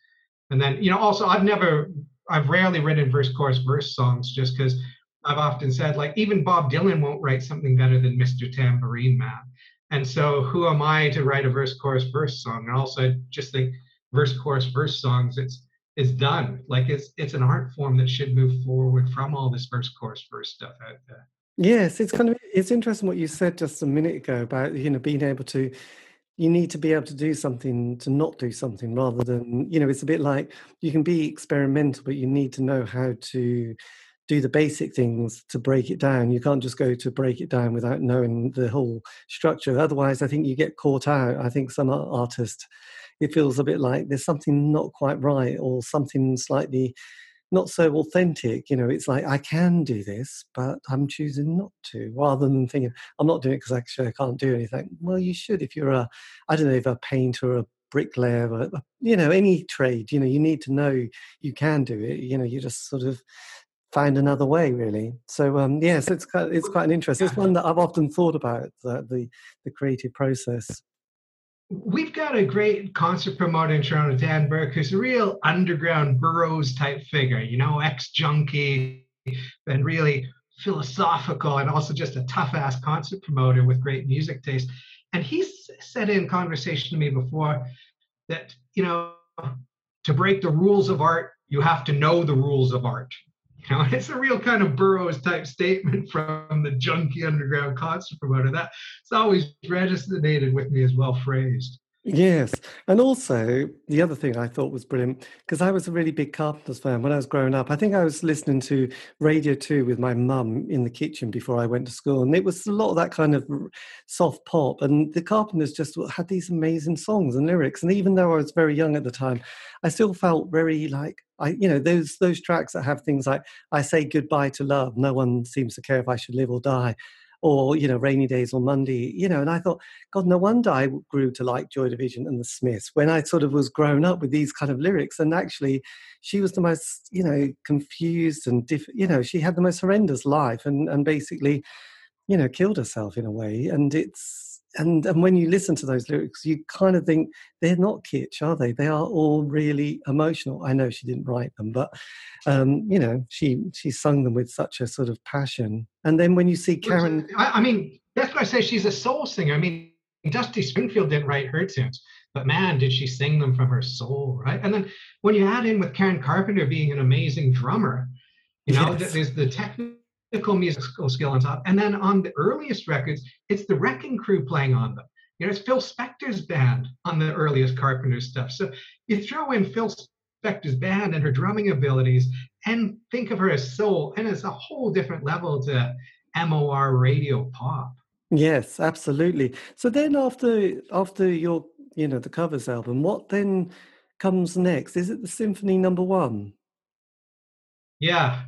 And then, you know, also I've never, I've rarely written verse, chorus, verse songs just because I've often said, like, even Bob Dylan won't write something better than Mr. Tambourine Man. And so who am I to write a verse, chorus, verse song? And also I just think verse chorus verse songs it's it's done like it's it's an art form that should move forward from all this verse chorus verse stuff out there yes it's kind of it's interesting what you said just a minute ago about you know being able to you need to be able to do something to not do something rather than you know it's a bit like you can be experimental but you need to know how to do the basic things to break it down you can't just go to break it down without knowing the whole structure otherwise i think you get caught out i think some artists it feels a bit like there's something not quite right or something slightly not so authentic. You know, it's like I can do this, but I'm choosing not to, rather than thinking I'm not doing it because actually I can't do anything. Well, you should if you're a, I don't know, if a painter, a bricklayer, or, you know, any trade. You know, you need to know you can do it. You know, you just sort of find another way, really. So um, yes, it's quite, it's quite an interest. It's one that I've often thought about the the, the creative process. We've got a great concert promoter in Toronto, Dan Burke, who's a real underground burroughs type figure, you know, ex junkie and really philosophical and also just a tough ass concert promoter with great music taste. And he's said in conversation to me before that, you know, to break the rules of art, you have to know the rules of art. You know, it's a real kind of Burroughs type statement from the junkie underground concert promoter. That it's always resonated with me as well phrased. Yes. And also, the other thing I thought was brilliant, because I was a really big Carpenters fan when I was growing up. I think I was listening to Radio 2 with my mum in the kitchen before I went to school. And it was a lot of that kind of soft pop. And the Carpenters just had these amazing songs and lyrics. And even though I was very young at the time, I still felt very like, I, you know, those those tracks that have things like "I say goodbye to love." No one seems to care if I should live or die or you know rainy days on monday you know and i thought god no wonder i grew to like joy division and the smiths when i sort of was grown up with these kind of lyrics and actually she was the most you know confused and diff- you know she had the most horrendous life and and basically you know killed herself in a way and it's and and when you listen to those lyrics, you kind of think they're not kitsch, are they? They are all really emotional. I know she didn't write them, but um, you know, she she sung them with such a sort of passion. And then when you see Karen, I, I mean, that's why I say she's a soul singer. I mean, Dusty Springfield didn't write her tunes, but man, did she sing them from her soul, right? And then when you add in with Karen Carpenter being an amazing drummer, you know, yes. there's the technical musical skill on top. And then on the earliest records, it's the Wrecking Crew playing on them. You know, it's Phil Spector's band on the earliest Carpenter stuff. So you throw in Phil Spector's band and her drumming abilities and think of her as soul, and it's a whole different level to MOR radio pop. Yes, absolutely. So then after after your you know the covers album, what then comes next? Is it the symphony number one? Yeah,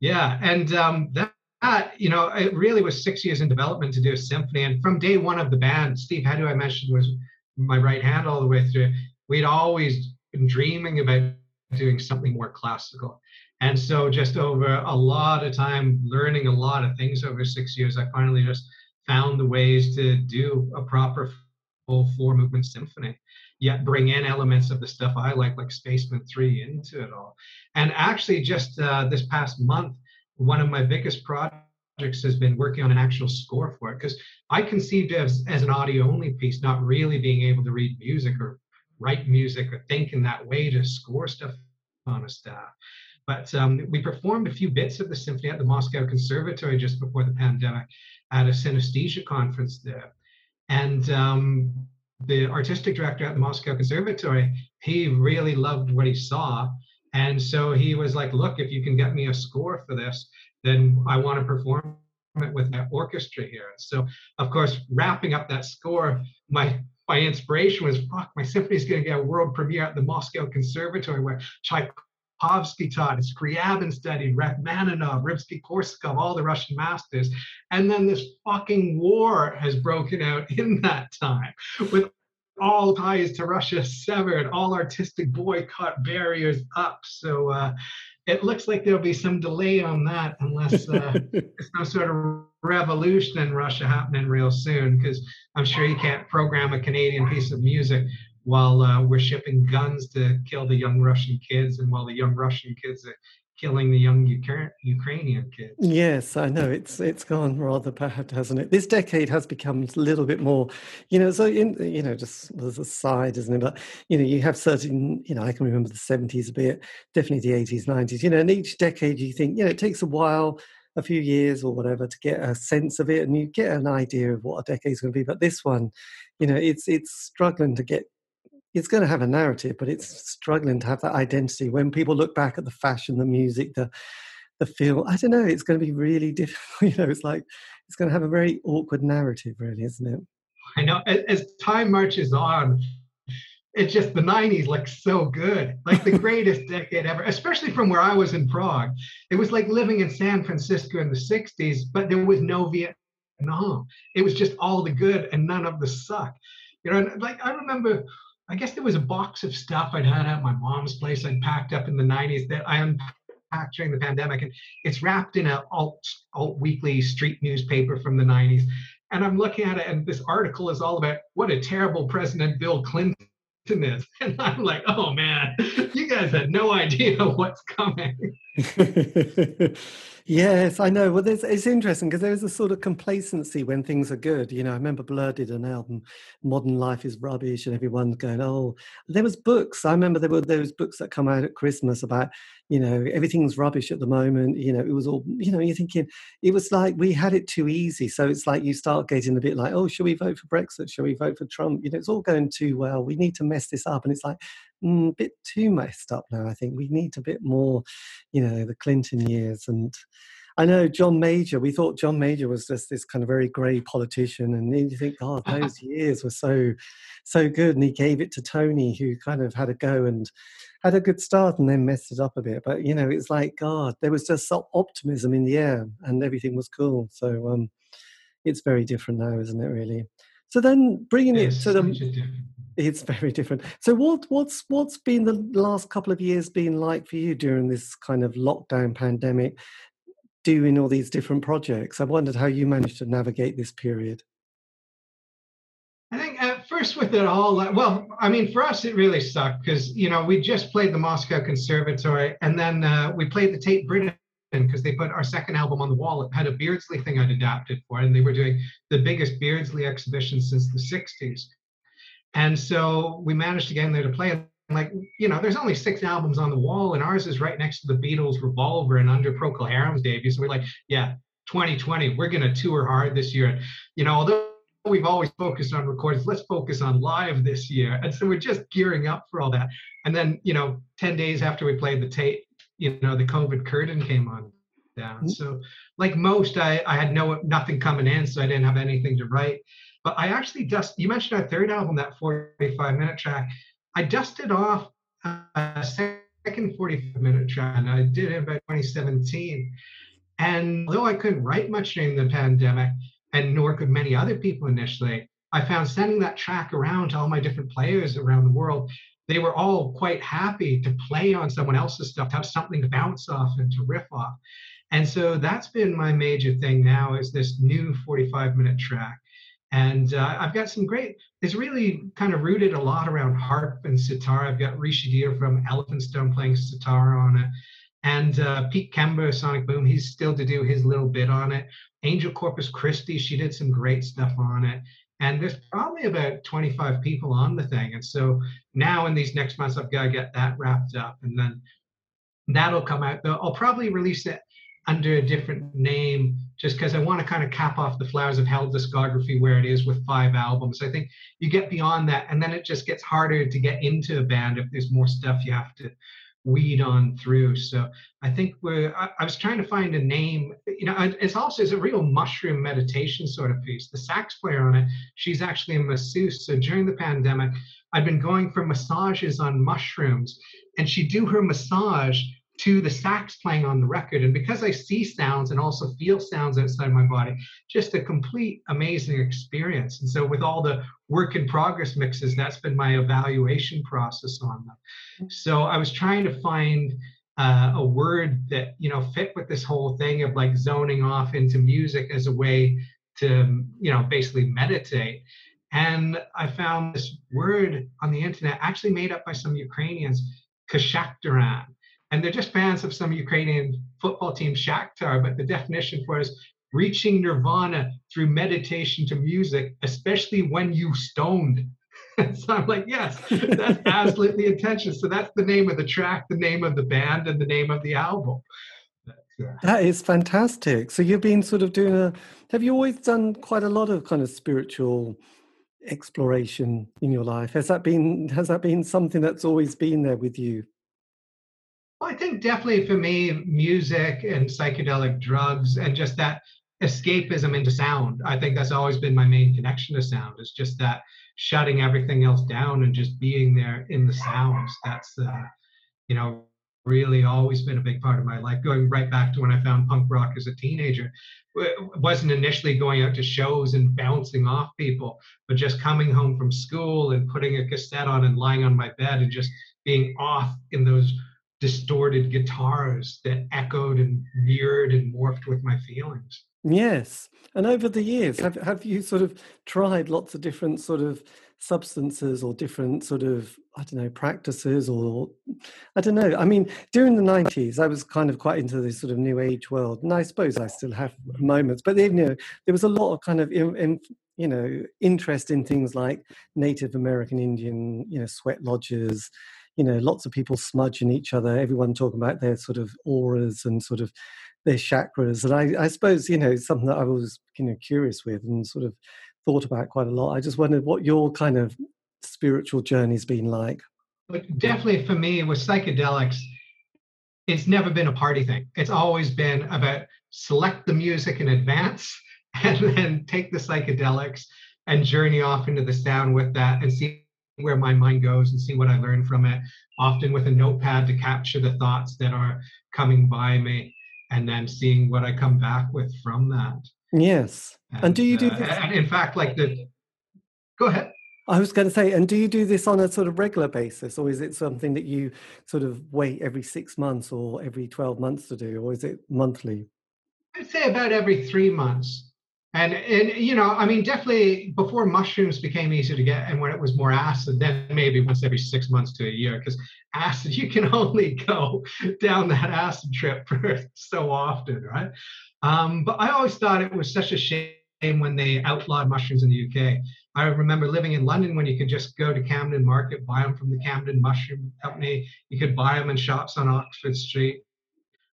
yeah, and um, that, that, you know, it really was six years in development to do a symphony. And from day one of the band, Steve who I mentioned, was my right hand all the way through. We'd always been dreaming about doing something more classical. And so, just over a lot of time learning a lot of things over six years, I finally just found the ways to do a proper full four movement symphony yet bring in elements of the stuff I like, like Spacemen 3, into it all. And actually, just uh, this past month, one of my biggest projects has been working on an actual score for it because I conceived it as, as an audio only piece, not really being able to read music or write music or think in that way to score stuff on a staff. But um, we performed a few bits of the symphony at the Moscow Conservatory just before the pandemic at a synesthesia conference there. And um, the artistic director at the Moscow Conservatory, he really loved what he saw. And so he was like, look, if you can get me a score for this, then I want to perform it with my orchestra here. So, of course, wrapping up that score, my my inspiration was, fuck, my symphony is going to get a world premiere at the Moscow Conservatory where Tchaikovsky taught, Scriabin studied, Rachmaninoff, Rimsky-Korsakov, all the Russian masters. And then this fucking war has broken out in that time with all ties to Russia severed, all artistic boycott barriers up. So uh, it looks like there'll be some delay on that unless uh, there's some sort of revolution in Russia happening real soon, because I'm sure you can't program a Canadian piece of music while uh, we're shipping guns to kill the young Russian kids and while the young Russian kids are killing the young Ukrainian kids. Yes, I know it's it's gone rather bad, hasn't it? This decade has become a little bit more, you know. So in you know, just as a side, isn't it? But you know, you have certain, you know, I can remember the seventies a bit, definitely the eighties, nineties. You know, and each decade you think, you know, it takes a while a few years or whatever to get a sense of it, and you get an idea of what a decade's going to be. But this one, you know, it's it's struggling to get. It's going to have a narrative, but it's struggling to have that identity. When people look back at the fashion, the music, the the feel, I don't know. It's going to be really difficult. You know, it's like it's going to have a very awkward narrative, really, isn't it? I know. As time marches on, it's just the 90s look so good like the greatest decade ever especially from where i was in prague it was like living in san francisco in the 60s but there was no vietnam it was just all the good and none of the suck you know like i remember i guess there was a box of stuff i'd had at my mom's place i'd packed up in the 90s that i unpacked during the pandemic and it's wrapped in a alt, alt weekly street newspaper from the 90s and i'm looking at it and this article is all about what a terrible president bill clinton is. And I'm like, oh man, you guys had no idea what's coming. yes, I know. Well, it's interesting because there's a sort of complacency when things are good. You know, I remember Blur did an album, "Modern Life is Rubbish," and everyone's going, "Oh." There was books. I remember there were those books that come out at Christmas about, you know, everything's rubbish at the moment. You know, it was all. You know, you're thinking it was like we had it too easy. So it's like you start getting a bit like, "Oh, should we vote for Brexit? Shall we vote for Trump?" You know, it's all going too well. We need to mess this up, and it's like, mm, a bit too messed up now. I think we need a bit more, you know, the Clinton years. And I know John Major. We thought John Major was just this kind of very grey politician, and you think, God, those years were so, so good. And he gave it to Tony, who kind of had a go and had a good start, and then messed it up a bit. But you know, it's like God, there was just optimism in the air, and everything was cool. So um, it's very different now, isn't it? Really. So then bringing it to the it's very different. So what what's what's been the last couple of years been like for you during this kind of lockdown pandemic, doing all these different projects? I wondered how you managed to navigate this period. I think at first with it all, well, I mean, for us it really sucked because you know we just played the Moscow Conservatory and then uh, we played the Tate Britain because they put our second album on the wall. It had a Beardsley thing I'd adapted for, and they were doing the biggest Beardsley exhibition since the '60s. And so we managed to get in there to play. And like, you know, there's only six albums on the wall, and ours is right next to the Beatles' Revolver and under Procol Harum's debut. So we're like, yeah, 2020, we're going to tour hard this year. And, you know, although we've always focused on recordings, let's focus on live this year. And so we're just gearing up for all that. And then, you know, 10 days after we played the Tate, you know, the COVID curtain came on down. Mm-hmm. So like most, I, I had no nothing coming in, so I didn't have anything to write. But I actually dust. You mentioned our third album, that 45 minute track. I dusted off a second 45 minute track, and I did it by 2017. And although I couldn't write much during the pandemic, and nor could many other people initially, I found sending that track around to all my different players around the world. They were all quite happy to play on someone else's stuff, to have something to bounce off and to riff off. And so that's been my major thing now is this new 45 minute track. And uh, I've got some great, it's really kind of rooted a lot around harp and sitar. I've got Rishi Dhir from Elephant Stone playing sitar on it. And uh, Pete Kember, Sonic Boom, he's still to do his little bit on it. Angel Corpus Christi, she did some great stuff on it. And there's probably about 25 people on the thing. And so now in these next months, I've got to get that wrapped up. And then that'll come out. I'll probably release it under a different name just because I want to kind of cap off the Flowers of Hell discography where it is with five albums. I think you get beyond that, and then it just gets harder to get into a band if there's more stuff you have to weed on through. So I think we're. I, I was trying to find a name. You know, it's also it's a real mushroom meditation sort of piece. The sax player on it, she's actually a masseuse. So during the pandemic, I've been going for massages on mushrooms, and she'd do her massage to the sax playing on the record. And because I see sounds and also feel sounds outside my body, just a complete amazing experience. And so, with all the work in progress mixes, that's been my evaluation process on them. So, I was trying to find uh, a word that you know fit with this whole thing of like zoning off into music as a way to you know basically meditate and i found this word on the internet actually made up by some ukrainians kashaktaran and they're just fans of some Ukrainian football team, Shakhtar. But the definition for us reaching nirvana through meditation to music, especially when you stoned. so I'm like, yes, that's absolutely intention. So that's the name of the track, the name of the band, and the name of the album. Uh, that is fantastic. So you've been sort of doing a. Have you always done quite a lot of kind of spiritual exploration in your life? Has that been has that been something that's always been there with you? Well, I think definitely for me, music and psychedelic drugs and just that escapism into sound. I think that's always been my main connection to sound. Is just that shutting everything else down and just being there in the sounds. That's uh, you know really always been a big part of my life. Going right back to when I found punk rock as a teenager, it wasn't initially going out to shows and bouncing off people, but just coming home from school and putting a cassette on and lying on my bed and just being off in those distorted guitars that echoed and mirrored and morphed with my feelings. Yes. And over the years, have have you sort of tried lots of different sort of substances or different sort of I don't know practices or I don't know. I mean, during the nineties, I was kind of quite into this sort of new age world, and I suppose I still have moments. But you know, there was a lot of kind of in, in, you know interest in things like Native American Indian, you know, sweat lodges. You know, lots of people smudging each other. Everyone talking about their sort of auras and sort of their chakras. And I, I suppose you know something that I was you know curious with and sort of thought about quite a lot. I just wondered what your kind of spiritual journey's been like. But definitely for me with psychedelics, it's never been a party thing. It's always been about select the music in advance and then take the psychedelics and journey off into the sound with that and see where my mind goes and see what I learn from it, often with a notepad to capture the thoughts that are coming by me and then seeing what I come back with from that. Yes. And, and do you do uh, this? And in fact, like the, go ahead. I was going to say, and do you do this on a sort of regular basis, or is it something that you sort of wait every six months or every 12 months to do, or is it monthly? I'd say about every three months. And, and you know, I mean, definitely before mushrooms became easy to get and when it was more acid, then maybe once every six months to a year, because acid, you can only go down that acid trip for so often, right? Um, but I always thought it was such a shame when they outlawed mushrooms in the UK. I remember living in London when you could just go to Camden Market, buy them from the Camden Mushroom Company. You could buy them in shops on Oxford Street.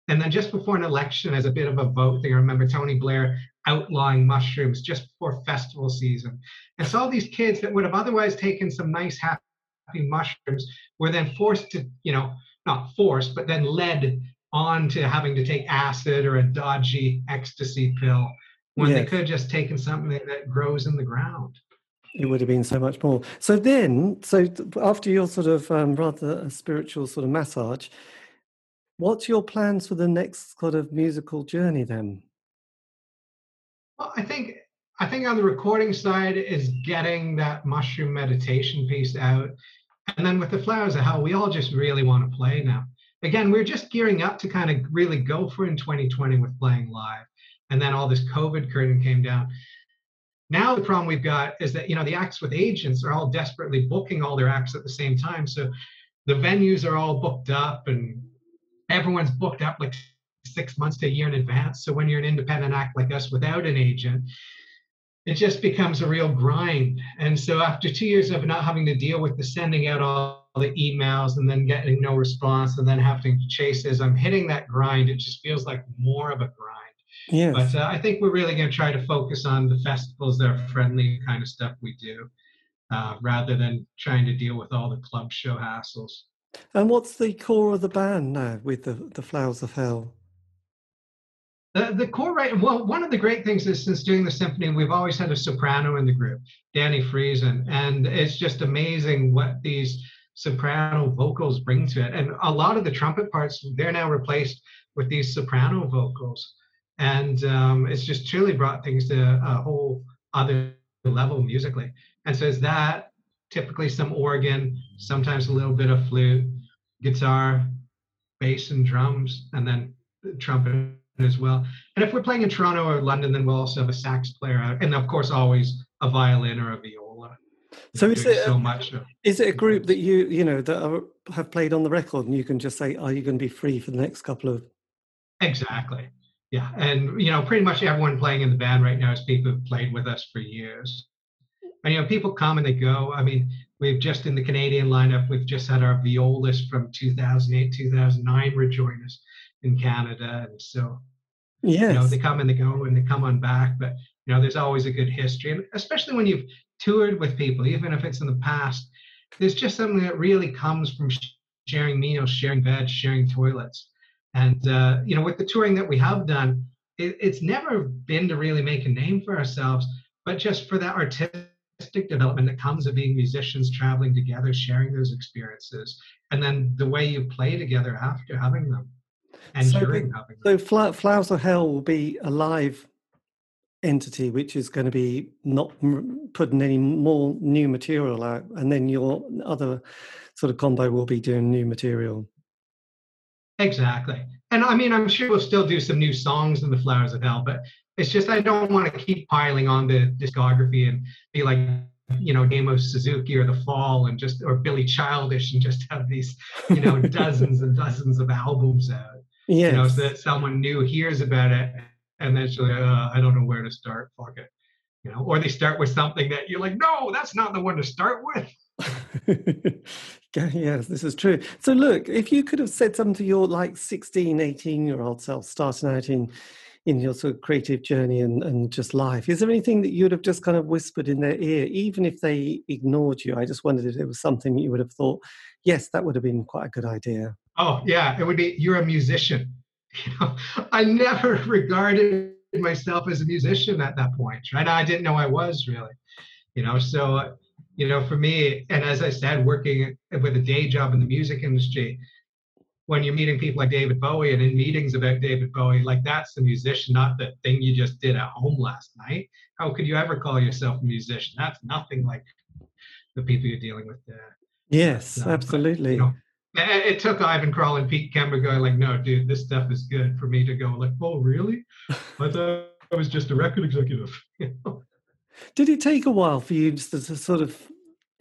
And then just before an election, as a bit of a vote thing, I remember Tony Blair outlawing mushrooms just before festival season. And so all these kids that would have otherwise taken some nice, happy mushrooms were then forced to, you know, not forced, but then led on to having to take acid or a dodgy ecstasy pill when yes. they could have just taken something that grows in the ground. It would have been so much more. So then, so after your sort of um, rather spiritual sort of massage, what's your plans for the next sort of musical journey then? Well, I think I think on the recording side is getting that mushroom meditation piece out, and then with the flowers of hell, we all just really want to play now again, we are just gearing up to kind of really go for in 2020 with playing live. And then all this COVID curtain came down. Now the problem we've got is that you know the acts with agents are all desperately booking all their acts at the same time. So the venues are all booked up and everyone's booked up like six months to a year in advance. So when you're an independent act like us without an agent, it just becomes a real grind. And so after two years of not having to deal with the sending out all the emails and then getting no response and then having to chase as I'm hitting that grind, it just feels like more of a grind. Yeah. But uh, I think we're really going to try to focus on the festivals that are friendly kind of stuff we do, uh, rather than trying to deal with all the club show hassles. And what's the core of the band now with the the Flowers of Hell? The, the core right well one of the great things is since doing the symphony we've always had a soprano in the group danny friesen and it's just amazing what these soprano vocals bring to it. And a lot of the trumpet parts, they're now replaced with these soprano vocals. And um, it's just truly brought things to a whole other level musically. And so it's that, typically some organ, sometimes a little bit of flute, guitar, bass and drums, and then trumpet as well. And if we're playing in Toronto or London, then we'll also have a sax player out, and of course always a violin or a viola. So is it so much? Is it a group that you you know that are, have played on the record, and you can just say, oh, "Are you going to be free for the next couple of?" Exactly. Yeah, and you know, pretty much everyone playing in the band right now is people who've played with us for years. And you know, people come and they go. I mean, we've just in the Canadian lineup, we've just had our violist from 2008, 2009 rejoin us. in Canada, and so yes. you know they come and they go and they come on back. But you know, there's always a good history, and especially when you've toured with people, even if it's in the past, there's just something that really comes from sharing meals, sharing beds, sharing toilets, and uh, you know, with the touring that we have done, it, it's never been to really make a name for ourselves, but just for that artistic development that comes of being musicians traveling together, sharing those experiences, and then the way you play together after having them and so, during having them. So, Flowers of Hell will be a live entity which is going to be not putting any more new material out and then your other sort of combo will be doing new material exactly and i mean i'm sure we'll still do some new songs in the flowers of hell but it's just i don't want to keep piling on the discography and be like you know Damo Suzuki or the fall and just or billy childish and just have these you know dozens and dozens of albums out yeah you know so that someone new hears about it and then she's like, uh, I don't know where to start. Fuck it. You know, or they start with something that you're like, no, that's not the one to start with. yes, this is true. So look, if you could have said something to your like 16, 18 year old self starting out in in your sort of creative journey and, and just life, is there anything that you'd have just kind of whispered in their ear, even if they ignored you? I just wondered if there was something you would have thought, yes, that would have been quite a good idea. Oh yeah, it would be you're a musician you know, I never regarded myself as a musician at that point, right? I didn't know I was really, you know. So, you know, for me, and as I said, working with a day job in the music industry, when you're meeting people like David Bowie and in meetings about David Bowie, like that's the musician, not the thing you just did at home last night. How could you ever call yourself a musician? That's nothing like the people you're dealing with there. Yes, absolutely. But, you know, it took Ivan Kral and Pete Kember going like, no, dude, this stuff is good for me to go like, oh, really? I thought I was just a record executive. Did it take a while for you to sort of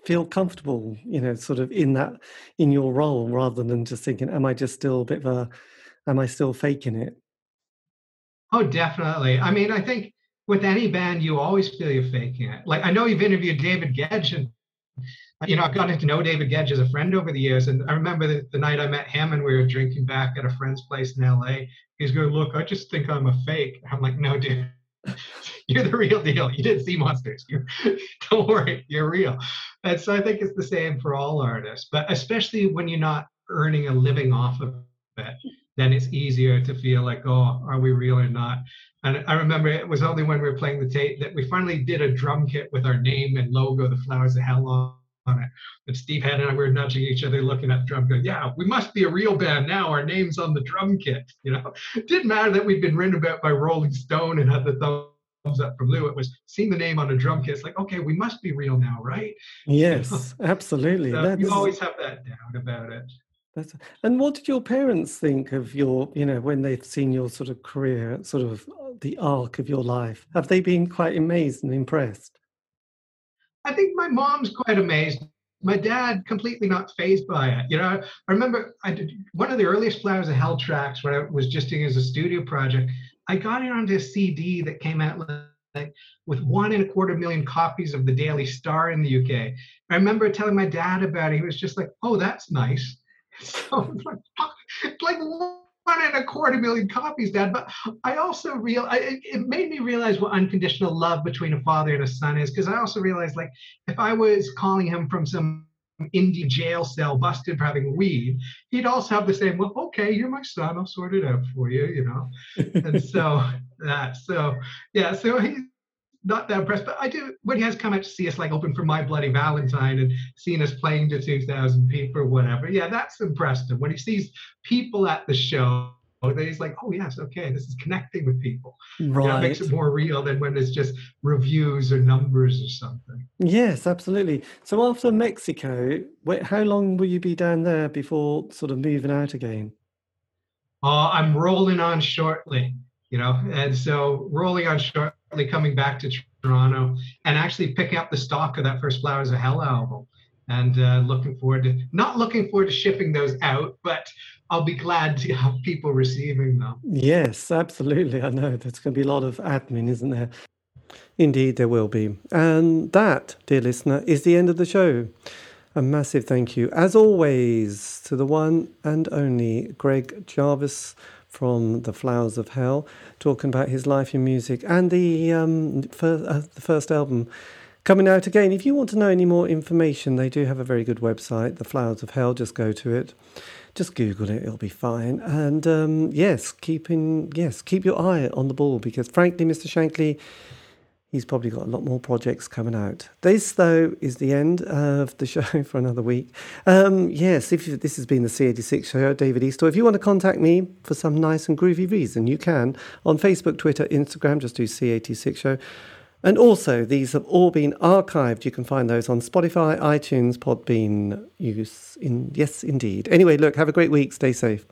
feel comfortable, you know, sort of in that in your role rather than just thinking, am I just still a bit of a, am I still faking it? Oh, definitely. I mean, I think with any band, you always feel you're faking it. Like I know you've interviewed David Gedge and you know, I've gotten to know David Gedge as a friend over the years. And I remember the, the night I met him and we were drinking back at a friend's place in LA. He's going, Look, I just think I'm a fake. I'm like, No, dude, you're the real deal. You didn't see monsters. You don't worry, you're real. And so I think it's the same for all artists, but especially when you're not earning a living off of it, then it's easier to feel like, oh, are we real or not? And I remember it was only when we were playing the Tate that we finally did a drum kit with our name and logo, the flowers of hell on on it. And Steve Head and I were nudging each other, looking at the drum, going, "Yeah, we must be a real band now. Our name's on the drum kit." You know, it didn't matter that we'd been written about by Rolling Stone and had the up from Lou. It was seeing the name on a drum kit. It's like, okay, we must be real now, right? Yes, absolutely. so you always have that doubt about it. That's, and what did your parents think of your, you know, when they've seen your sort of career, sort of uh, the arc of your life? Have they been quite amazed and impressed? I think my mom's quite amazed. My dad completely not phased by it. You know, I remember I did one of the earliest Flowers of Hell tracks when I was just doing as a studio project. I got it onto a CD that came out like with one and a quarter million copies of the Daily Star in the UK. I remember telling my dad about it. He was just like, "Oh, that's nice." So like, like one and a quarter million copies, Dad. But I also real I, it made me realize what unconditional love between a father and a son is, because I also realized like if I was calling him from some indie jail cell busted for having weed, he'd also have the same, well, okay, you're my son, I'll sort it out for you, you know. and so that so yeah, so he's not that impressed, but I do when he has come out to see us like open for My Bloody Valentine and seeing us playing to 2,000 people or whatever. Yeah, that's impressed him. When he sees people at the show, then he's like, oh yes, okay, this is connecting with people. Right. It makes it more real than when it's just reviews or numbers or something. Yes, absolutely. So after Mexico, how long will you be down there before sort of moving out again? Uh, I'm rolling on shortly, you know, and so rolling on shortly coming back to Toronto and actually picking up the stock of that first Flowers of Hell album. And uh, looking forward to not looking forward to shipping those out, but I'll be glad to have people receiving them. Yes, absolutely. I know there's going to be a lot of admin, isn't there? Indeed, there will be. And that, dear listener, is the end of the show. A massive thank you, as always, to the one and only Greg Jarvis from The Flowers of Hell, talking about his life in music and the, um, fir- uh, the first album coming out again. If you want to know any more information, they do have a very good website, The Flowers of Hell. Just go to it. Just Google it; it'll be fine. And um, yes, keeping yes, keep your eye on the ball because, frankly, Mr. Shankly, he's probably got a lot more projects coming out. This, though, is the end of the show for another week. Um, yes, if you, this has been the C86 show, David Eastaugh. If you want to contact me for some nice and groovy reason, you can on Facebook, Twitter, Instagram. Just do C86 show. And also, these have all been archived. You can find those on Spotify, iTunes, Podbean. Use in yes, indeed. Anyway, look, have a great week. Stay safe.